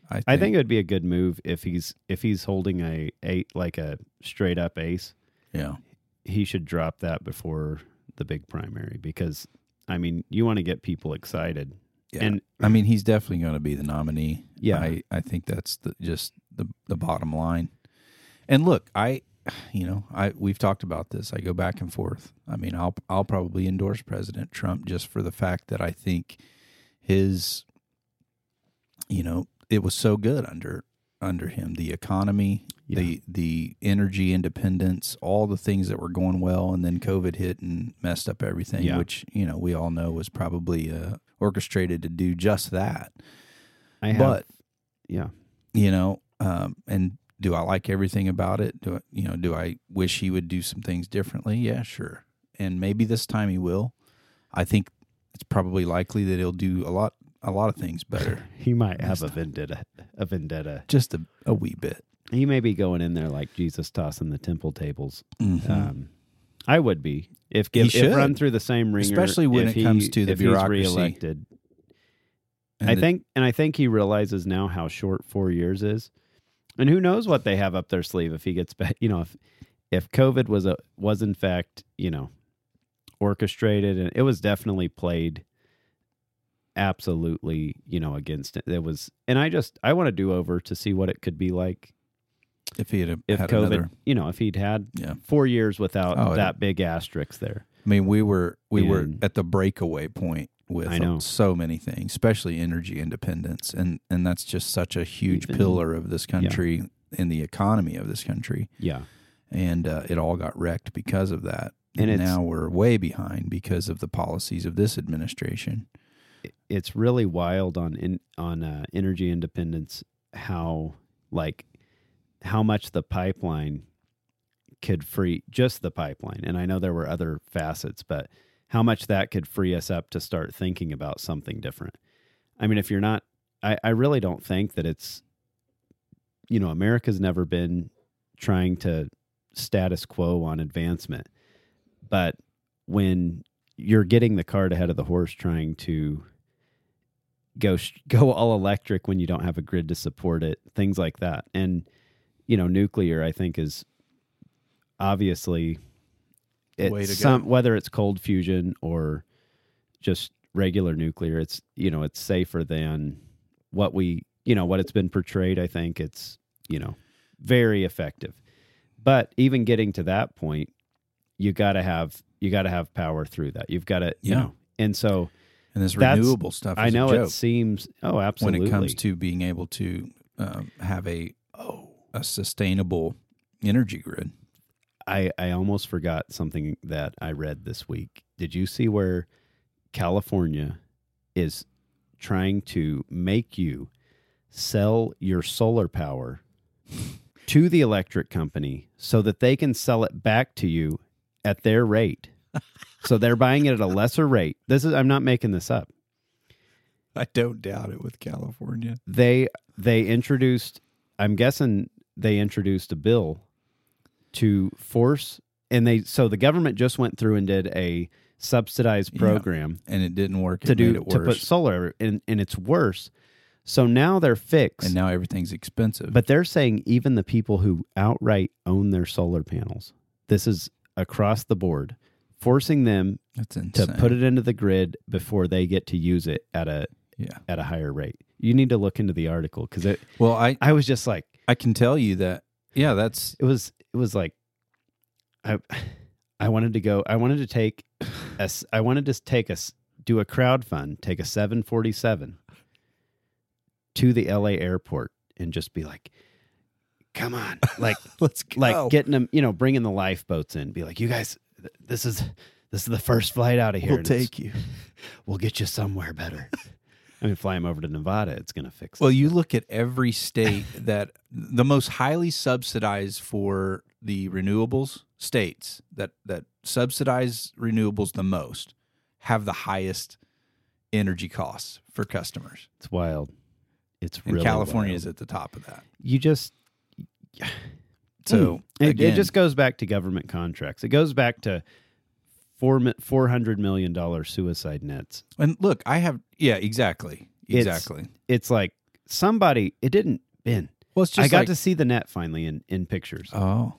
I think. I think it would be a good move if he's if he's holding a eight like a straight up ace. yeah. he should drop that before the big primary because I mean you want to get people excited. Yeah. And I mean, he's definitely going to be the nominee. Yeah. I, I think that's the, just the the bottom line. And look, I, you know, I we've talked about this. I go back and forth. I mean, I'll I'll probably endorse President Trump just for the fact that I think his, you know, it was so good under under him. The economy, the the energy independence, all the things that were going well, and then COVID hit and messed up everything. Yeah. Which you know we all know was probably uh, orchestrated to do just that. I have But yeah. you know, um, and do I like everything about it? Do I, you know? Do I wish he would do some things differently? Yeah, sure. And maybe this time he will. I think it's probably likely that he'll do a lot, a lot of things better, He might have a vendetta a vendetta. just a, a wee bit. He may be going in there like Jesus tossing the temple tables. Mhm. Um I would be if He give, should. if run through the same wringer, Especially when it comes to the if bureaucracy. He's reelected. And I the- think, and I think he realizes now how short four years is, and who knows what they have up their sleeve if he gets back. You know, if if COVID was a was in fact you know orchestrated and it was definitely played absolutely you know against it. It was, and I just I want to do over to see what it could be like if he had, if had COVID, another, you know, if he'd had yeah. four years without Oh, that big asterisk there. I mean, we were we were at the breakaway point with I know. so many things, especially energy independence, and and that's just such a huge Even- pillar of this country in the economy of this country. Yeah, and uh, it all got wrecked because of that. And And now we're way behind because of the policies of this administration. it's really wild on in, on uh, energy independence how like how much the pipeline could free just the pipeline and i know there were other facets but how much that could free us up to start thinking about something different. I mean if you're not i, I really don't think that it's you know america's never been trying to status quo on advancement but when you're getting the cart ahead of the horse trying to go go all electric when you don't have a grid to support it things like that. And you know nuclear i think is obviously it's some go. whether it's cold fusion or just regular nuclear. It's you know it's safer than what we you know what it's been portrayed. I think it's you know very effective. But even getting to that point, you got to have you got to have power through that. You've got to you Yeah. know, and so And this renewable stuff. Is I know it seems oh absolutely when it comes to being able to um, have a oh a sustainable energy grid. I, I almost forgot something that I read this week. Did you see where California is trying to make you sell your solar power to the electric company so that they can sell it back to you at their rate? so they're buying it at a lesser rate. This is I'm not making this up. I don't doubt it with California. They they introduced I'm guessing they introduced a bill to force and they so the government just went through and did a subsidized Yeah. program And it didn't work. It to do it to put solar and, and it's worse. So now they're fixed. and now everything's expensive. but they're saying even the people who outright own their solar panels, this is across the board, forcing them to put it into the grid before they get to use it at a yeah. at a higher rate. You need to look into the article because it Well, I I was just like I can tell you that. Yeah, that's it was it was like I I wanted to go I wanted to take a I wanted to take us do a crowd fund, take a 747 to the LA airport and just be like come on, like let's go. like getting them, you know, bringing the lifeboats in, be like you guys th- this is this is the first flight out of here. we'll take you. We'll get you somewhere better. I mean, fly them over to Nevada. It's going to fix it. Well, you look at every state that the most highly subsidized for the renewables states that that subsidize renewables the most have the highest energy costs for customers. It's wild. It's And really California wild. is at the top of that. You just So hmm. it, again, it just goes back to government contracts. It goes back to four four hundred million dollar suicide nets. and look, I have yeah, exactly. Exactly. It's like somebody. It didn't Ben. well, it's just I got like, to see the net finally in in pictures, Oh,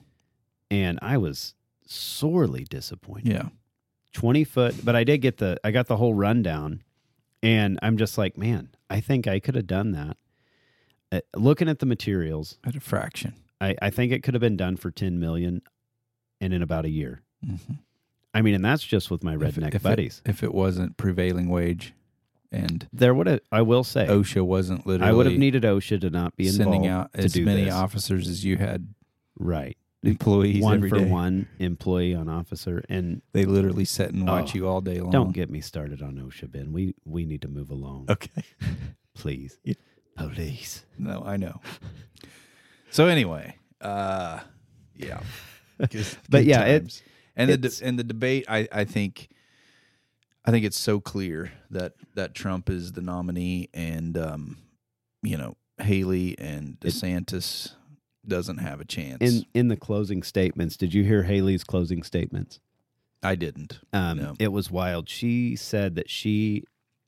and I was sorely disappointed. yeah. twenty foot, but I did get the I got the whole rundown, and I'm just like, man, I think I could have done that. Uh, looking at the materials, At a fraction. I, I think it could have been done for ten million, and in about a year. hmm I mean, and that's just with my redneck if it- buddies. if it wasn't prevailing wage and there would have, I will say, OSHA wasn't literally I would have needed OSHA to not be involved sending out as many this. officers as you had right, employees one every for day. one employee on officer, and They literally sit and watch Oh, you all day long. don't get me started on OSHA. Ben, we we need to move along, okay. please. Yeah. Police. No, I know. So anyway, uh, yeah, But yeah, it- times. And the de- and the debate, I I think, I think it's so clear that that Trump is the nominee, and um, you know Haley and It- DeSantis doesn't have a chance. in in the closing statements did you hear haley's closing statements I didn't. um No. it was wild she said that she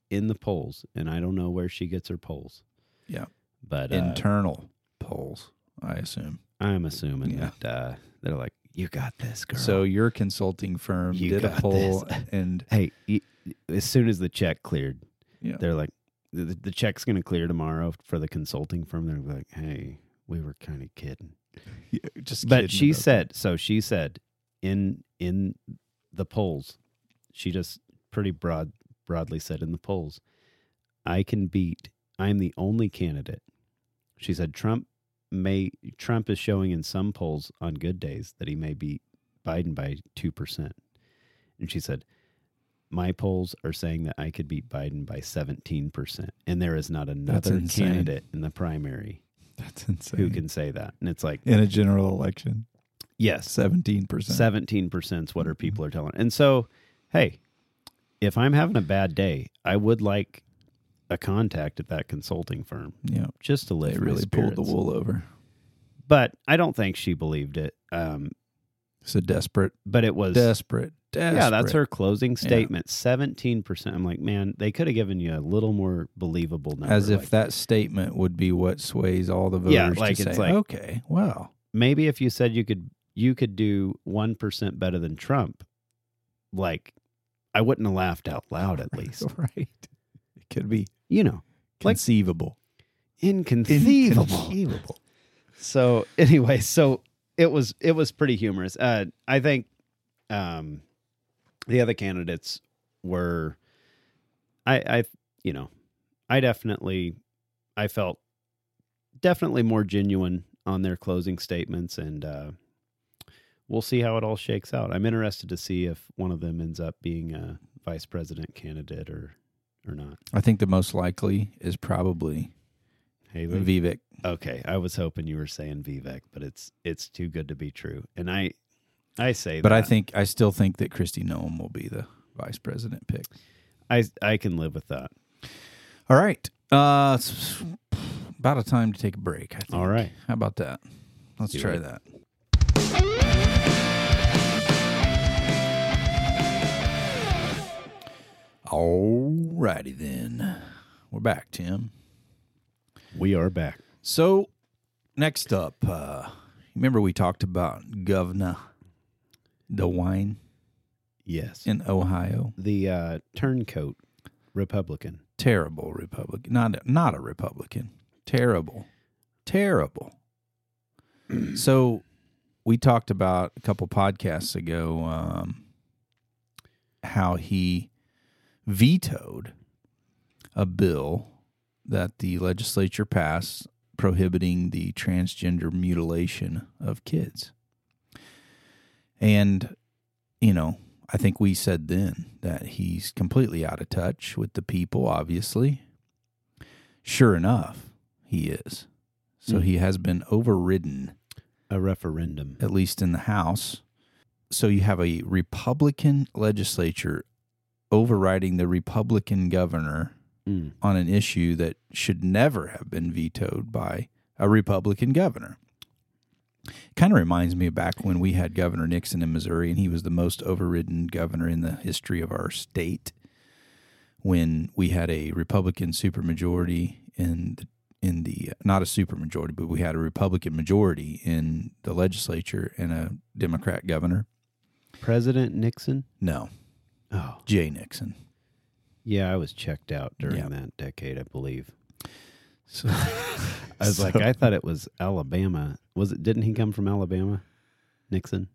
in the polls and i don't know where she gets her polls Yeah. but uh, Internal polls, I assume. i'm assuming Yeah. that uh they're like you got this girl So your consulting firm You did a got poll, this. and hey y- as soon as the check cleared yeah, they're like the, the check's gonna clear tomorrow for the consulting firm they're like hey we were kind of kidding yeah, just. but kidding she about that. said so she said in in the polls she just pretty broad broadly said in the polls i can beat i'm the only candidate she said trump may trump is showing in some polls on good days that he may beat biden by 2% and she said my polls are saying that i could beat biden by 17% and there is not another candidate in the primary That's insane. who can say that and it's like in a general election? yes Seventeen percent. Seventeen percent is what Mm-hmm. our people are telling. And so, hey, if I'm having a bad day, I would like a contact at that consulting firm Yeah, just to lift they really pulled the wool over. But I don't think she believed it. Um, It's a desperate, but it was desperate, desperate. yeah, that's her closing statement. Seventeen percent. I'm like, man, they could have given you a little more believable number. As if like- that statement would be what sways all the voters. Yeah, like to it's say, like- okay, wow, maybe if you said you could you could do one percent better than Trump, like I wouldn't have laughed out loud at least. right. It could be You know, Like- conceivable. inconceivable. Inconceivable. So anyway, so it was it was pretty humorous. Uh, I think um, the other candidates were, I I you know, I definitely I felt definitely more genuine on their closing statements, and uh, we'll see how it all shakes out. I'm interested to see if one of them ends up being a vice president candidate or or not. I think the most likely is probably Haley. Vivek. Okay, I was hoping you were saying Vivek, but it's it's too good to be true. And I I say But I think I still think that Kristi Noem will be the vice president pick. I I can live with that. All right. Uh about a time to take a break, I think. All right. How about that? Let's Do try it. that. All righty then. We're back, Tim. We are back. So next up, uh remember we talked about Governor DeWine Yes. in Ohio? the uh, turncoat Republican. Terrible Republican. Not not a Republican. Terrible. Terrible. so we talked about a couple podcasts ago um, how he vetoed a bill that the legislature passed prohibiting the transgender mutilation of kids. And, you know, I think we said then that he's completely out of touch with the people, obviously. Sure enough, he is. So Mm. he has been overridden, A referendum. at least in the House. So you have a Republican legislature overriding the Republican governor Mm. on an issue that should never have been vetoed by a Republican governor. Kind of reminds me of back when we had Governor Nixon in Missouri, and he was the most overridden governor in the history of our state. When we had a Republican supermajority in the in the not a supermajority, but we had a Republican majority in the legislature and a Democrat governor. President Nixon? No, Oh. Jay Nixon. Yeah, I was checked out during Yeah. that decade, I believe. So I was like, I thought it was Alabama. Was it didn't he come from Alabama? Nixon?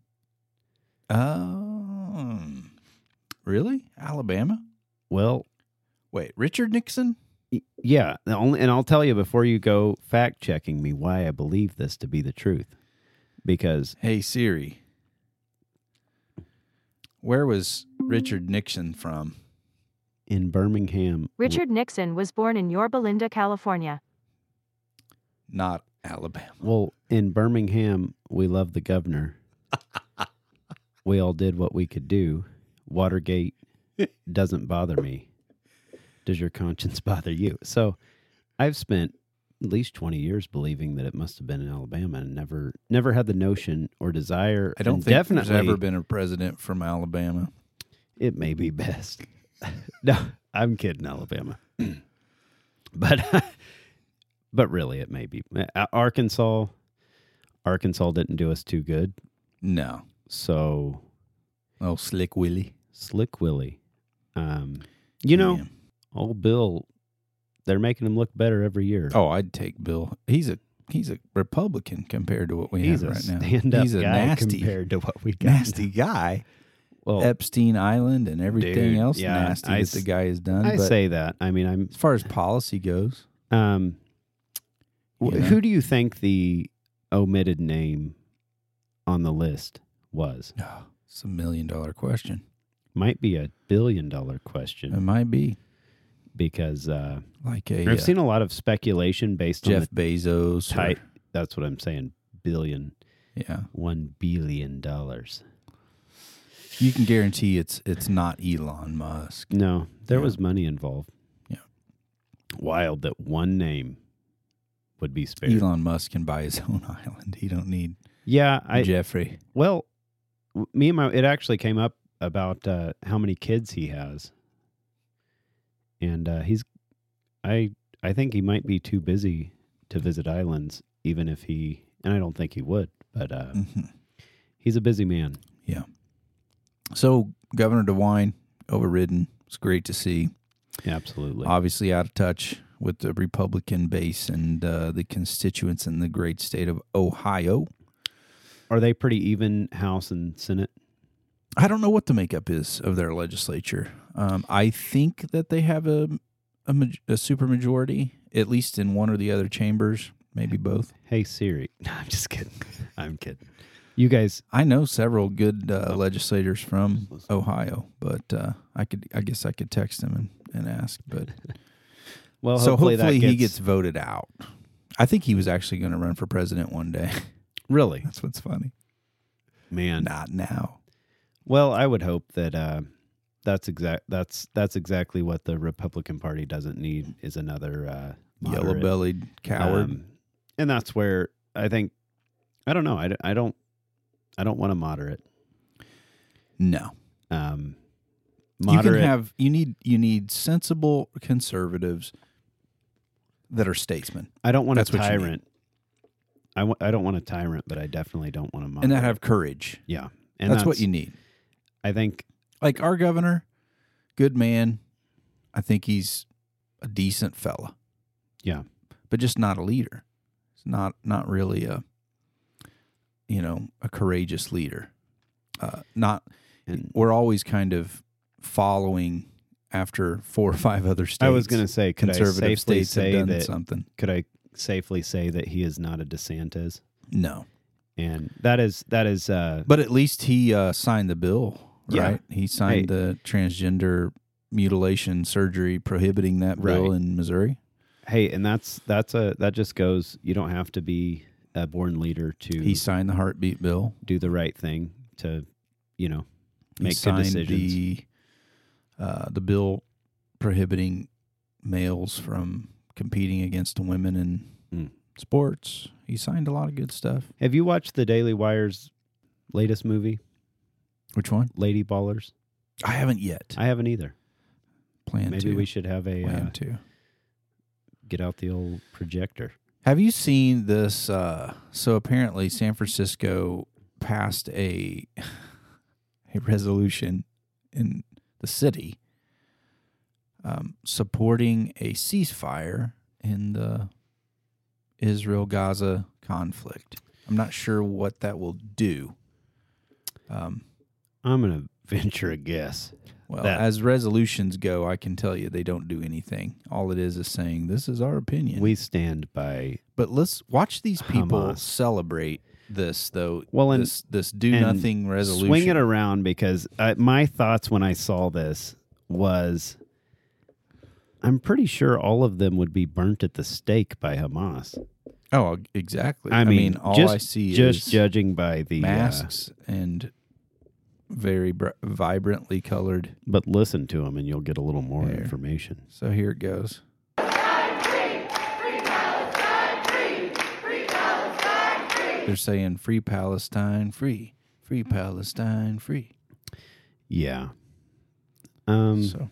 Um, really? Alabama? Well, Wait, Richard Nixon? yeah, the only and I'll tell you before you go fact checking me why I believe this to be the truth. Because Hey Siri. Where was Richard Nixon from? in Birmingham Richard Nixon was born in Yorba Linda, California. Not Alabama. Well, in Birmingham, we love the governor. we all did what we could do. Watergate doesn't bother me. Does your conscience bother you? So, I've spent at least 20 years believing that it must have been in Alabama and never never had the notion or desire I don't and think definitely there's ever been a president from Alabama. it may be best. no, I'm kidding, Alabama. but but really it may be. Uh, Arkansas Arkansas didn't do us too good. No. So Oh, Slick Willie. Slick Willie. Um you know, Yeah. old Bill they're making him look better every year. Oh, I'd take Bill. He's a he's a Republican compared to what we he's have right now. he's a guy nasty, compared to what we got. nasty guy. Well, Epstein Island and everything Dude, else yeah, nasty I that the guy has done. I say that. I mean, I'm as far as policy goes, um wh- know? who do you think the omitted name on the list was? oh, it's a million dollar question. might be a billion dollar question. It might be because uh, like a I've uh, seen a lot of speculation based Jeff on Bezos. the or- type. That's what I'm saying. Billion, yeah, one billion dollars. you can guarantee it's it's not Elon Musk. No, there Yeah. was money involved. Yeah. Wild that one name would be spared. Elon Musk can buy his own island. He don't need Yeah, I Jeffrey. well, me and my it actually came up about uh, how many kids he has, and uh, he's I I think he might be too busy to visit islands, even if he and I don't think he would, but uh, Mhm. he's a busy man. Yeah. So Governor DeWine overridden. It's great to see. Absolutely. Obviously, out of touch with the Republican base and uh, the constituents in the great state of Ohio. Are they pretty even House and Senate? I don't know what the makeup is of their legislature. Um, I think that they have a a, a supermajority, at least in one or the other chambers, maybe both. Hey Siri. No, I'm just kidding. I'm kidding. You guys, I know several good uh, legislators from Ohio, but uh, I could, I guess, I could text them and, and ask. But well, so hopefully, hopefully, he gets voted out. I think he was actually going to run for president one day. really, That's what's funny. man. Not now. Well, I would hope that uh, that's exact. That's that's exactly what the Republican Party doesn't need is another uh, yellow bellied coward. Um, and that's where I think I don't know. I, I don't I don't want a moderate. no. Um, you can have you need you need sensible conservatives that are statesmen I don't want that's a what you need. tyrant. I w- I don't want a tyrant, but I definitely don't want a moderate. and that have courage. yeah, and that's, what you need. I think. Like our governor, good man. I think he's a decent fella, Yeah, but just not a leader. He's not not really a you know a courageous leader. Uh, not and we're always kind of following after four or five other states. I was going to say, could I conservative safely states have say done that? something. Could I safely say that he is not a DeSantis? No, And that is that is uh, but at least he uh, signed the bill, Yeah. right? He signed Hey. the transgender mutilation surgery prohibiting that bill Right. in Missouri. hey, and that's that's a that just goes. You don't have to be a born leader to He signed the heartbeat bill. do the right thing to, you know, make good signed decisions. the uh, the bill prohibiting males from competing against women in Mm. sports. He signed a lot of good stuff. Have you watched the Daily Wire's latest movie, Which one? Lady Ballers? I haven't yet. I haven't either. Plan Maybe to. we should have a plan uh, to. get out the old projector. Have you seen this? Uh, so apparently, San Francisco passed a a resolution in the city um, supporting a ceasefire in the Israel Gaza conflict. I'm not sure what that will do. Um, I'm gonna venture a guess. well, That- as resolutions go, I can tell you they don't do anything. All it is is saying this is our opinion. We stand by But let's watch these people Hamas. celebrate this though. Well, and- this this do nothing resolution. swing it around because uh, my thoughts when I saw this was I'm pretty sure all of them would be burnt at the stake by Hamas. Oh, exactly. I mean, all just, I see just is judging by the uh, masks and very br- vibrantly colored. but listen to them and you'll get a little more There. information. So here it goes. They're saying free Palestine, free, free Palestine, free. Yeah. Um, So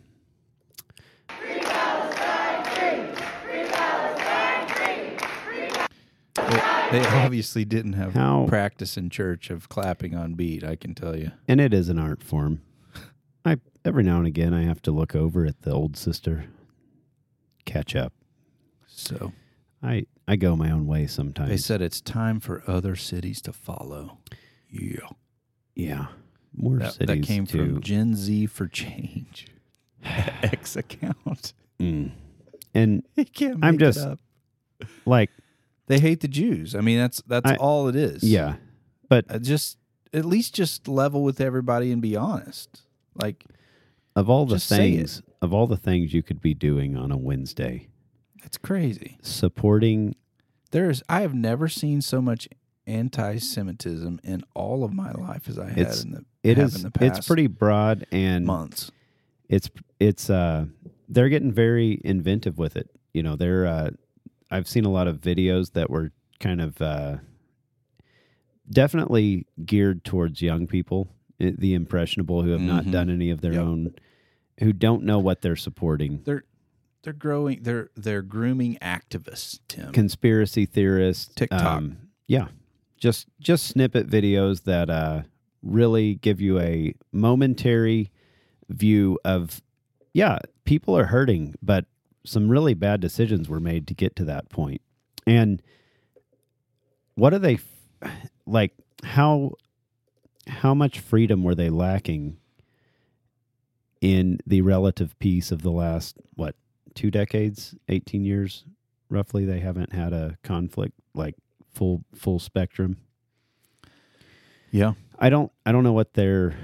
They, they obviously didn't have How- practice in church of clapping on beat. I can tell you. and it is an art form. I every now and again I have to look over at the old sister, catch up. So I I go my own way sometimes. they said it's time for other cities to follow. Yeah, yeah, more that, cities that came to, from Gen Z for Change. X account. Mm. and can't I'm make it just- up. like They hate the Jews. I mean, that's that's I- all it is. yeah, but Uh, just at least just level with everybody and be honest. Like of all the Just say it. things of all the things you could be doing on a Wednesday, it's crazy. supporting There's I have never seen so much anti-Semitism in all of my life as I had It's- in the it in the past it's pretty broad and months. it's it's uh they're getting very inventive with it you know they're uh i've seen a lot of videos that were kind of uh definitely geared towards young people the impressionable who have not Mhm. done any of their Yep. own who don't know what they're supporting They're they're growing. They're they're grooming activists. Tim. conspiracy theorists TikTok. um, yeah just just snippet videos that uh really give you a momentary view of yeah, people are hurting, but some really bad decisions were made to get to that point. And what are they like how how much freedom were they lacking in the relative peace of the last what two decades 18 years roughly they haven't had a conflict like full full spectrum Yeah. i don't i don't know what they're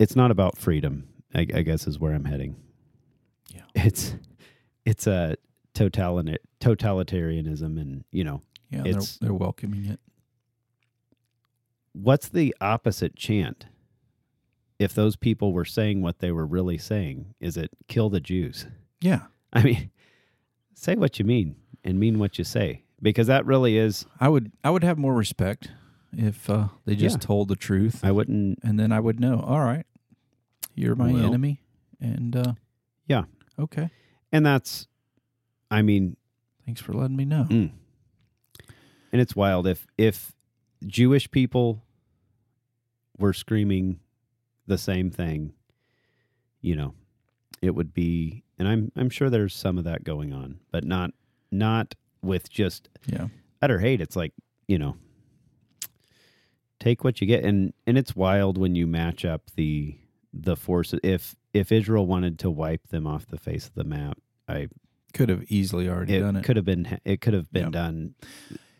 it's not about freedom i, I guess is where i'm heading. it's it's a totalitarian totalitarianism and you know Yeah. They're, they're welcoming it. what's the opposite chant if those people were saying what they were really saying is it kill the jews Yeah. i mean say what you mean and mean what you say because that really is I would I would have more respect if uh, they just Yeah. told the truth, i wouldn't and then I would know. All right, you're my Well- enemy, and uh, Yeah. Okay. and that's i mean Thanks for letting me know. Mm. And it's wild if if Jewish people were screaming the same thing, you know, it would be and I'm I'm sure there's some of that going on, but not not with just Yeah. utter hate. It's like, you know, take what you get and and it's wild when you match up the the forces if if Israel wanted to wipe them off the face of the map, I Could have easily already done it it. could have been it could have been Yeah. done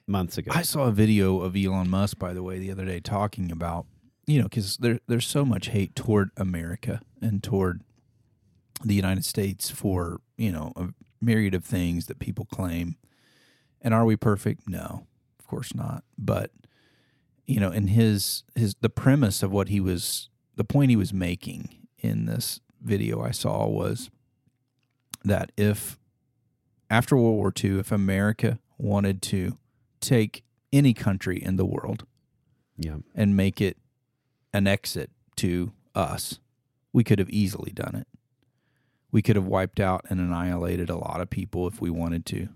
months ago. I saw a video of Elon Musk, by the way, the other day talking about, you know, because there, there's so much hate toward America and toward the United States for, you know, a myriad of things that people claim. And are we perfect? No, of course not. But, you know, in his, his, the premise of what he was, the point he was making in this video I saw was that if, after World War II, if America wanted to take any country in the world yeah. and make it an exit to us, we could have easily done it. We could have wiped out and annihilated a lot of people if we wanted to.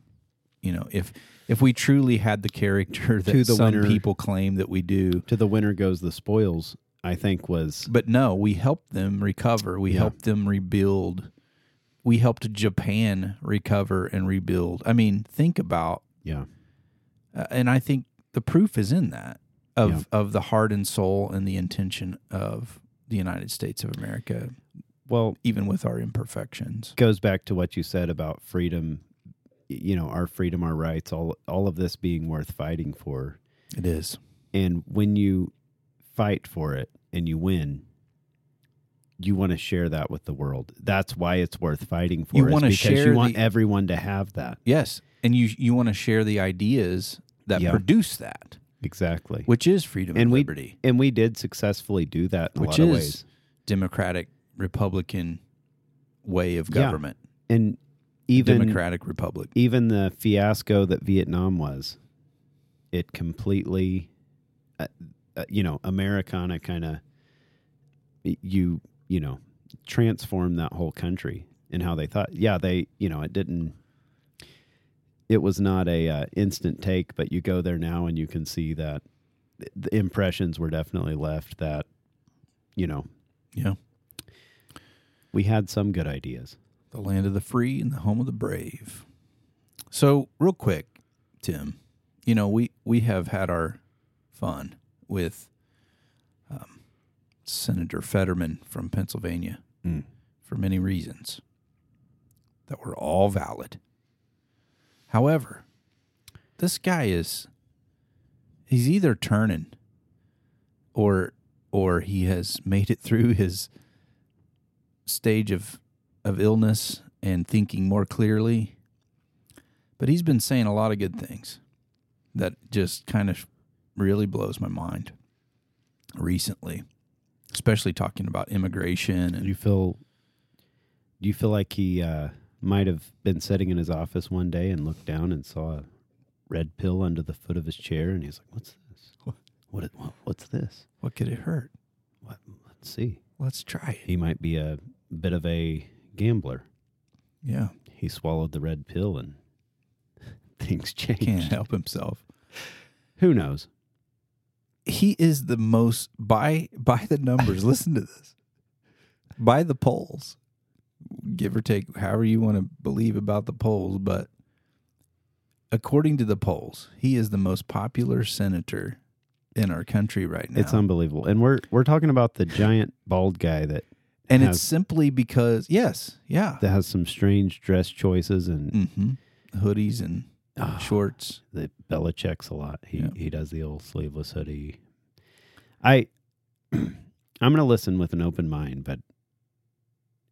You know, if if we truly had the character that To the some winner. people claim that we do, To the winner goes the spoils, I think was but no, we helped them recover. We Yeah. helped them rebuild. We helped Japan recover and rebuild. I mean, think about yeah. Uh, and I think the proof is in that of of the heart and soul and the intention of the United States of America, Well, even with our imperfections. goes back to what you said about freedom, you know, our freedom, our rights, all all of this being worth fighting for. It is. And when you fight for it and you win, you want to share that with the world. That's why it's worth fighting for. You wanna share you want the- everyone to have that. Yes, and you you want to share the ideas that Yeah. produce that, Exactly. which is freedom and, and we liberty, and we did successfully do that in which a lot is of ways. democratic republican way of Yeah. government. And even democratic republic. even the fiasco that Vietnam was, it completely, uh, uh, you know, Americana kind of, you you know, transformed that whole country and how they thought. Yeah, they, you know, it didn't. It was not a uh, instant take, but you go there now and you can see that the impressions were definitely left. That, you know, Yeah, we had some good ideas. the land of the free and the home of the brave. So, real quick, Tim, you know we we have had our fun with um, Senator Fetterman from Pennsylvania Mm. for many reasons that were all valid. However, this guy is he's either turning or or he has made it through his stage of of illness and thinking more clearly. But he's been saying a lot of good things that just kind of really blows my mind recently, especially talking about immigration Do and you feel? Do you feel like he uh, might have been sitting in his office one day and looked down and saw a red pill under the foot of his chair, and he's like, "What's this? What? What? what what's this? what could it hurt? What? Let's see." Let's try it. He might be a bit of a gambler. Yeah, He swallowed the red pill, and things changed. can't help himself. Who knows? He is the most by by the numbers. listen to this. by the polls, give or take, however you want to believe about the polls, but according to the polls, he is the most popular senator in our country right now. It's unbelievable. And we're we're talking about the giant bald guy that and has- it's simply because, yes, yeah, that has some strange dress choices and hmm hoodies and Ah. shorts. that Belichick's a lot. He Yeah. he does the old sleeveless hoodie. I I'm going to listen with an open mind, but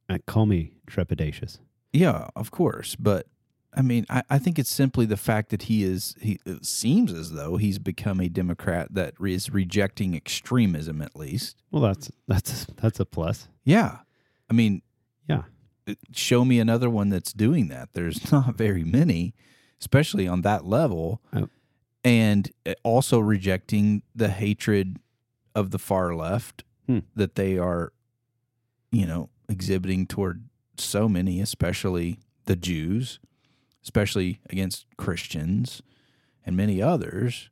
uh, call me trepidatious. Yeah, of course, but I mean, I, I think it's simply the fact that he is. He it seems as though he's become a Democrat that is rejecting extremism, at least. Well, that's that's that's a plus. Yeah, I mean, Yeah. show me another one that's doing that. There's not very many, especially on that level, Oh. and uh, also rejecting the hatred of the far left Hmm. that they are, you know, exhibiting toward so many, especially the Jews, especially against Christians and many others.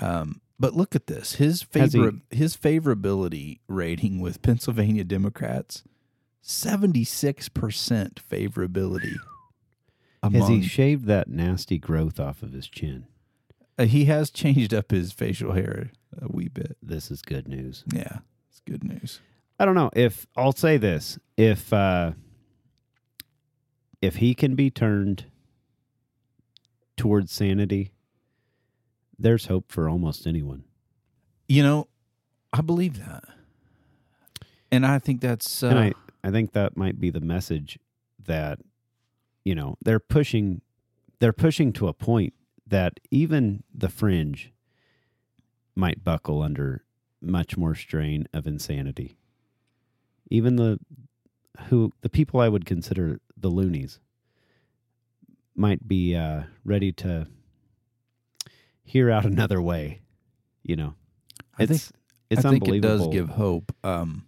Um, but look at this his favor his favorability rating with Pennsylvania Democrats 76% favorability. Has he shaved that nasty growth off of his chin? Uh, he has changed up his facial hair a wee bit. This is good news. Yeah, it's good news. I don't know if I'll say this if uh, if he can be turned towards sanity, there's hope for almost anyone. You know, I believe that, and I think that's uh, I I think that might be the message that you know they're pushing they're pushing to a point that even the fringe might buckle under much more strain of insanity. Even the who the people I would consider the loonies might be uh, ready to hear out another way. You know, I it's think it's I think it unbelievable. does give hope. Um,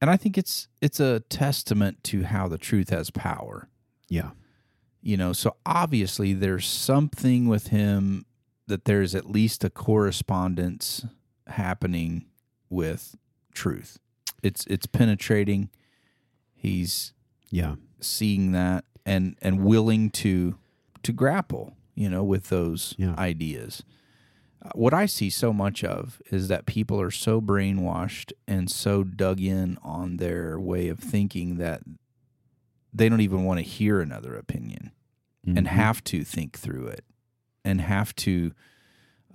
and I think it's it's a testament to how the truth has power. Yeah. You know, so obviously there's something with him that there's at least a correspondence happening with truth. It's it's penetrating. He's Yeah. seeing that and and willing to to grapple, you know, with those Yeah. ideas. Uh, What I see so much of is that people are so brainwashed and so dug in on their way of thinking that they don't even want to hear another opinion and Mhm. have to think through it and have to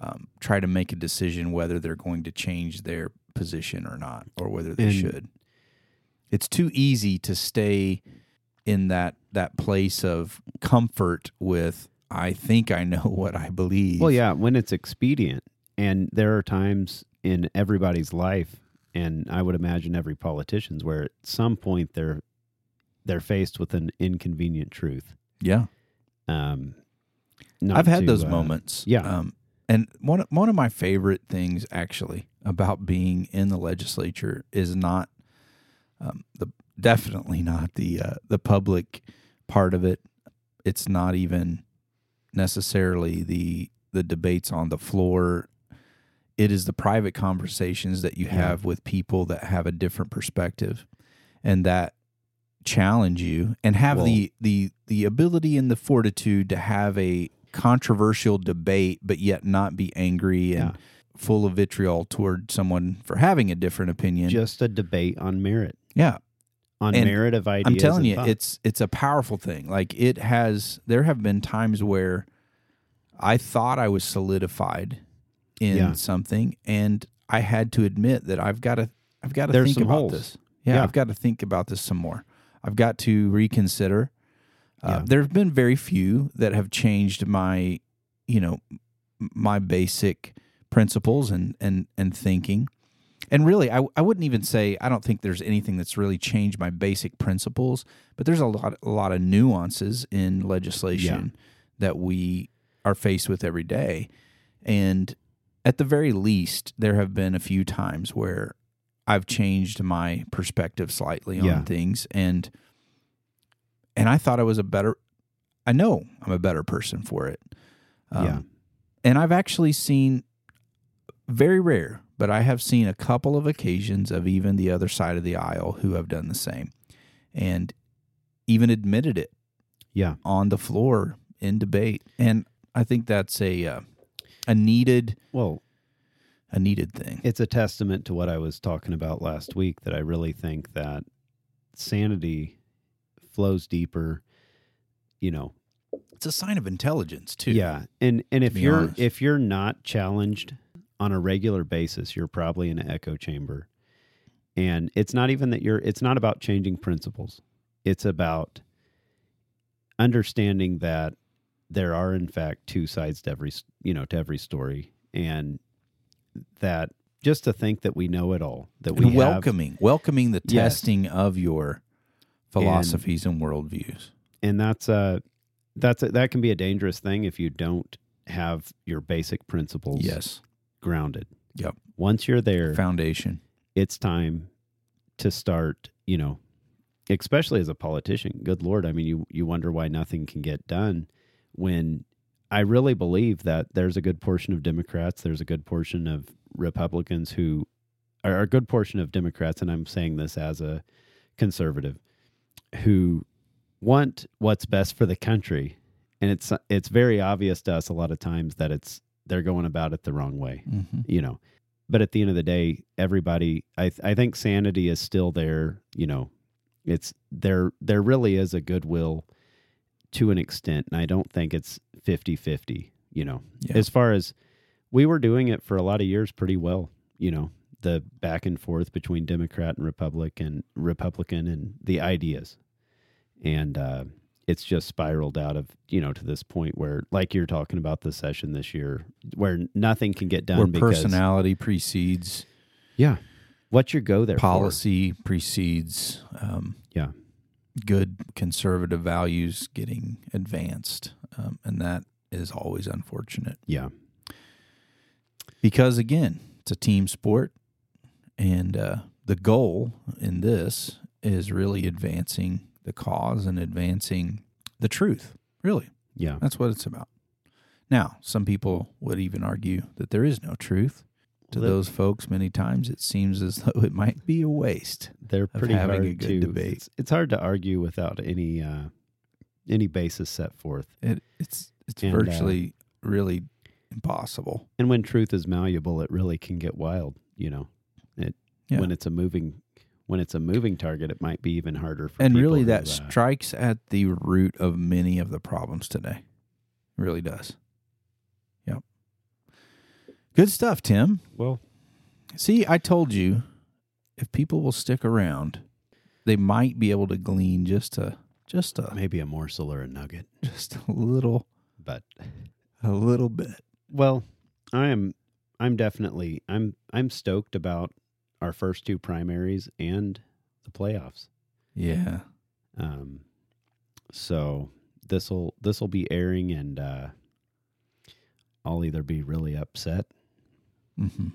um, try to make a decision whether they're going to change their position or not or whether they And- should. It's too easy to stay in that that place of comfort with I think I know what I believe. Well, yeah, when it's expedient. And there are times in everybody's life, and I would imagine every politician's, where at some point they're they're faced with an inconvenient truth. Yeah. Um, I've had to, those uh, moments. yeah. Um, and one one of my favorite things actually about being in the legislature is not um, the definitely not the uh, the public part of it. It's not even necessarily the the debates on the floor. It is the private conversations that you Yeah. have with people that have a different perspective and that challenge you and have Well- the the the ability and the fortitude to have a controversial debate but yet not be angry and Yeah. full of vitriol toward someone for having a different opinion. just a debate on merit, yeah. on And merit of ideas. I'm telling you, it's it's a powerful thing. Like it has. There have been times where I thought I was solidified in Yeah. something, and I had to admit that I've got to I've got to There's think about holes. this. Yeah, Yeah. I've got to think about this some more. I've got to reconsider. Uh, Yeah. There have been very few that have changed my, you know, my basic principles and and and thinking. And really, I, I wouldn't even say I don't think there's anything that's really changed my basic principles, but there's a lot a lot of nuances in legislation that we are faced with every day. And at the very least, there have been a few times where I've changed my perspective slightly on Yeah. things and and I thought I was a better I know I'm a better person for it. Um, yeah, and I've actually seen very rare, but I have seen a couple of occasions of even the other side of the aisle who have done the same and even admitted it Yeah. on the floor in debate. And I think that's a uh, a needed Well, a needed thing. it's a testament to what I was talking about last week that I really think that sanity flows deeper, you know. It's a sign of intelligence too. Yeah. And and if you're honest. if you're not challenged on a regular basis, you're probably in an echo chamber. And it's not even that you're it's not about changing principles. It's about understanding that there are in fact two sides to every you know to every story and that just to think that we know it all that we and have- welcoming, welcoming the Yes. testing of your philosophies and, worldviews. and that's a that's a, that can be a dangerous thing if you don't have your basic principles Yes, grounded Yep. once you're there foundation. it's time to start you know especially as a politician good lord i mean you you wonder why nothing can get done when i really believe that there's a good portion of democrats there's a good portion of republicans who are a good portion of democrats and i'm saying this as a conservative who want what's best for the country. And it's it's very obvious to us a lot of times that it's they're going about it the wrong way hmm you know. But at the end of the day everybody i th- i think sanity is still there you know. It's there there really is a goodwill to an extent and i don't think it's 50-50 you know Yeah. as far as we were doing it for a lot of years pretty well you know the back and forth between democrat and republican republican and the ideas and uh it's just spiraled out of you know to this point where like you're talking about the session this year where nothing can get done Where because personality precedes yeah what's your go there for? policy precedes um, yeah good conservative values getting advanced, um, and that is always unfortunate yeah because again, it's a team sport, and uh, the goal in this is really advancing the cause and advancing the truth. Really, yeah that's what it's about. Now, some people would even argue that there is no truth. To those folks, many times it seems as though it might be a waste. they're pretty having hard a good to debate. It's, it's hard to argue without any uh any basis set forth It, it's it's And, uh, virtually really impossible. and when truth is malleable it really can get wild you know it Yeah. when it's a moving when it's a moving target it might be even harder for and really, that uh, strikes at the root of many of the problems today. It really does. Good stuff, Tim. well See, I told you if people will stick around, they might be able to glean just a just a maybe a morsel or a nugget just a little but a little bit. Well, I am I'm definitely I'm I'm stoked about our first two primaries and the playoffs. Yeah. Um so this will this will be airing and uh I'll either be really upset hmm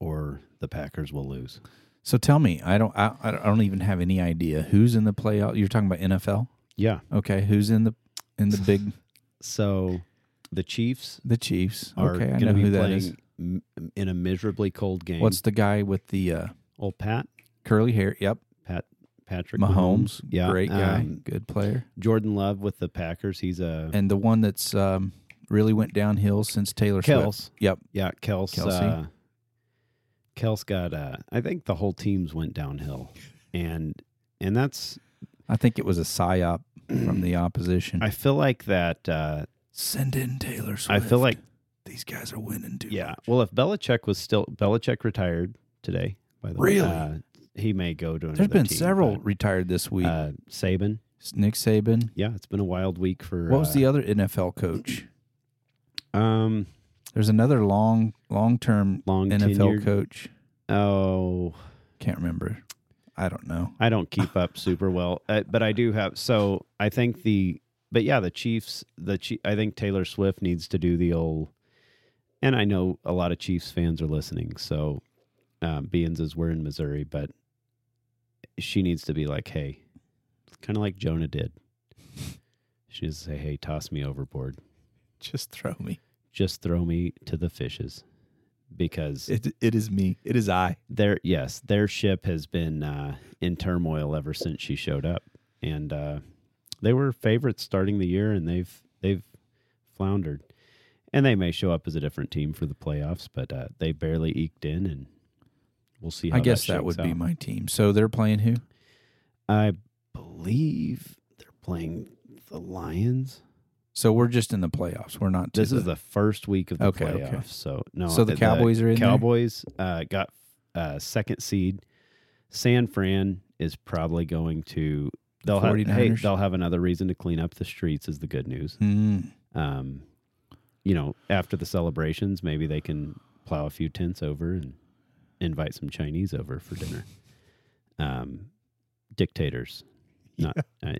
or the Packers will lose. So tell me, I don't I, I don't even have any idea who's in the playoff. You're talking about NFL? Yeah. Okay, who's in the in the big So the Chiefs the Chiefs? are Okay, I know who that is. m- in a miserably cold game. What's the guy with the uh, old Pat curly hair? Yep, Pat Patrick Mahomes. Yeah. great guy, um, good player, Jordan Love with the Packers. He's a and the one that's um, really went downhill since Taylor Kels. Swift. Yep, Yeah, Kels. Kelce. Uh, Kels got. Uh, I think the whole teams went downhill, and and that's. I think it was a psyop from the opposition. I feel like that. Uh, Send in Taylor Swift. I feel like these guys are winning too. yeah. much. Well, if Belichick was still Belichick retired today, by the Really? way, uh, he may go to another There's been team, several but, retired this week. Uh, Saban. Nick Saban. Yeah, it's been a wild week for. What was uh, the other NFL coach? Um There's another long, long term long NFL tenured- coach. Oh, Can't remember. I don't know. I don't keep up super well, uh, but I do have. So I think the, but yeah, the Chiefs. The Chief, I think Taylor Swift needs to do the old, and I know a lot of Chiefs fans are listening. So, um, Beans is we're in Missouri, but she needs to be like, hey, kind of like Jonah did. She needs to say, hey, toss me overboard. Just throw me. Just throw me to the fishes. because It it is me. It is I. their yes, their ship has been uh, in turmoil ever since she showed up, and uh, they were favorites starting the year, and they've they've floundered, and they may show up as a different team for the playoffs, but uh, they barely eked in, and we'll see. How I guess that, shakes would be my team. So they're playing who? I believe they're playing the Lions. So we're just in the playoffs. We're not. This is the first week of the Okay, playoffs, okay. so no. So the Cowboys are in? Cowboys uh, got uh, second seed. San Fran is probably going to. They'll have hey, they'll have another reason to clean up the streets. Is the good news. Hmm. Um, you know, after the celebrations, maybe they can plow a few tents over and invite some Chinese over for dinner. Um, dictators, not. Uh,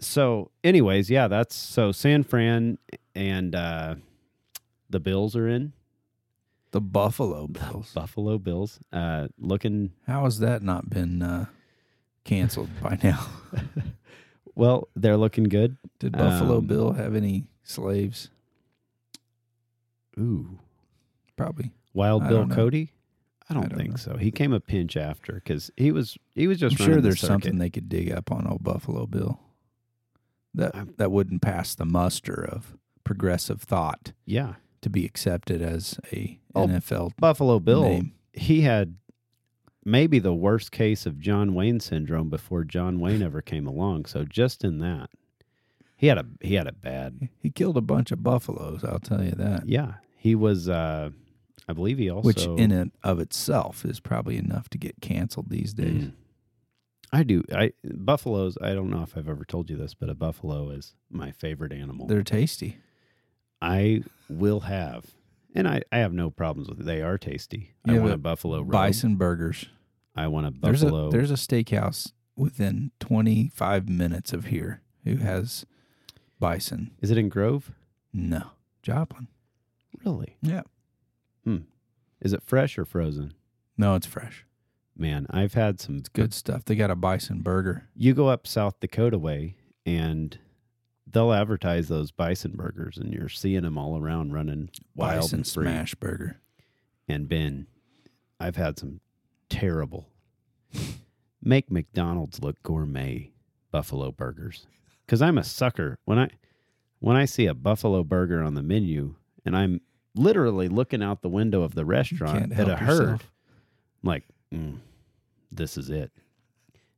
so, anyways, yeah, that's so San Fran and uh, the Bills are in the Buffalo Bills. Buffalo Bills, uh, looking How has that not been uh, canceled by now? well. They're looking good. Did Buffalo Um, Bill have any slaves? Ooh, Probably. Wild I Bill. Cody. I don't, I don't think know. so. He came a pinch after because he was he was just I'm sure there's circuit. something they could dig up on old Buffalo Bill. That that wouldn't pass the muster of progressive thought Yeah, to be accepted as a Oh, NFL Buffalo Bill. name. He had maybe the worst case of John Wayne syndrome before John Wayne ever came along. So just in that, he had a he had it bad. He killed a bunch of buffaloes. I'll tell you that. Yeah, he was. uh I believe he also Which in and of itself is probably enough to get canceled these days. Mm. I do. I buffaloes. I don't know if I've ever told you this, but a buffalo is my favorite animal. They're tasty. I will have, and I, I have no problems with it. They are tasty. I want a buffalo robe. Bison burgers. I want a There's buffalo. a there's a steakhouse within 25 minutes of here who has bison. Is it in Grove? No, Joplin. Really? Yeah. Hmm. Is it fresh or frozen? No, it's fresh. Man, I've had some It's good stuff. They got a bison burger. You go up South Dakota way, and they'll advertise those bison burgers, and you're seeing them all around running wild Bison and free. smash burger. And Ben, I've had some terrible, make McDonald's look gourmet buffalo burgers. Because I'm a sucker when I when I see a buffalo burger on the menu, and I'm literally looking out the window of the restaurant at a herd. I'm like, mm, this is it.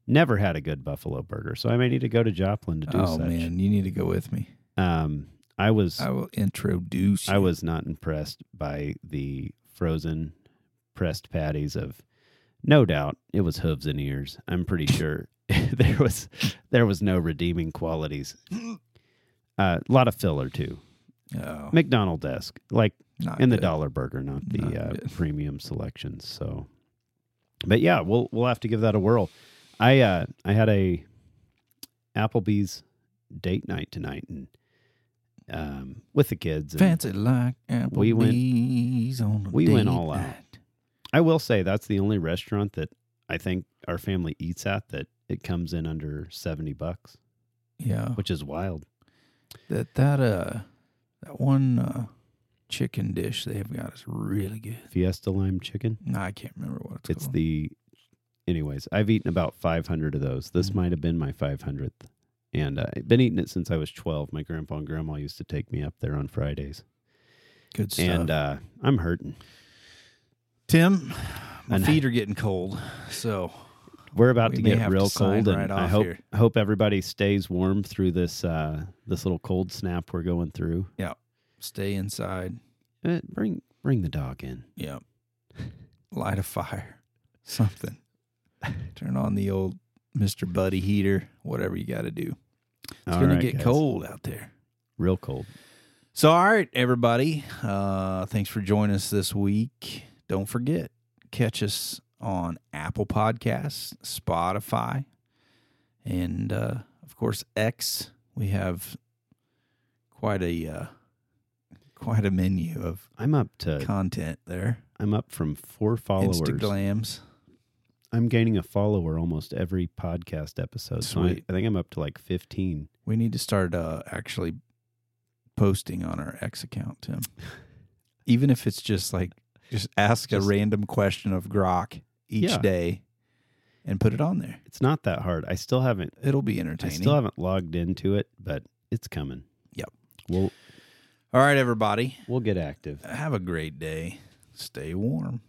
Never had a good buffalo burger, so I may need to go to Joplin to do Oh such. man, you need to go with me. Um, I was I will introduce you. I was not impressed by the frozen pressed patties of no doubt it was hooves and ears. I'm pretty sure there was there was no redeeming qualities. Uh, a lot of filler too. oh, McDonald esque, like not in the dollar burger, not the Not uh, premium selections. So, but yeah, we'll we'll have to give that a whirl. I uh, I had a Applebee's date night tonight, and um, with the kids. Fancy like Applebee's We went- on a we went all out. night. I will say that's the only restaurant that I think our family eats at that it comes in under seventy bucks, Yeah, which is wild. that that uh that one uh, chicken dish they've got is really good. Fiesta lime chicken. No, I can't remember what it's, It's called. the, anyways. I've eaten about five hundred of those. This Mm. might have been my five hundredth, and uh, I've been eating it since I was twelve. My grandpa and grandma used to take me up there on Fridays, good stuff. and uh, I'm hurting. Tim, my And- feet are getting cold, so We're about We to may get have real to sign cold, and right I off hope here. hope everybody stays warm through this uh, this little cold snap we're going through. Stay inside. Uh, bring bring the dog in. Yep. Light a fire. Something. Turn on the old Mr. Buddy heater, whatever you got to do. It's going right, to get guys. cold out there. real cold. So, all right, everybody. Uh, thanks for joining us this week. Don't forget, catch us on Apple Podcasts, Spotify, and uh, of course X. We have quite a uh, quite a menu of I'm up to content there. I'm up from four followers. Instaglams. I'm gaining a follower almost every podcast episode. Sweet. So I, I, think I'm up to like 15. We need to start uh, actually posting on our X account, Tim. Even if it's just like, just ask just, a random question of Grok each yeah. day and put it on there. It's not that hard. I still haven't. It'll be entertaining. I still haven't logged into it, but it's coming. Yep. We'll all right, everybody. We'll get active. Have a great day. Stay warm.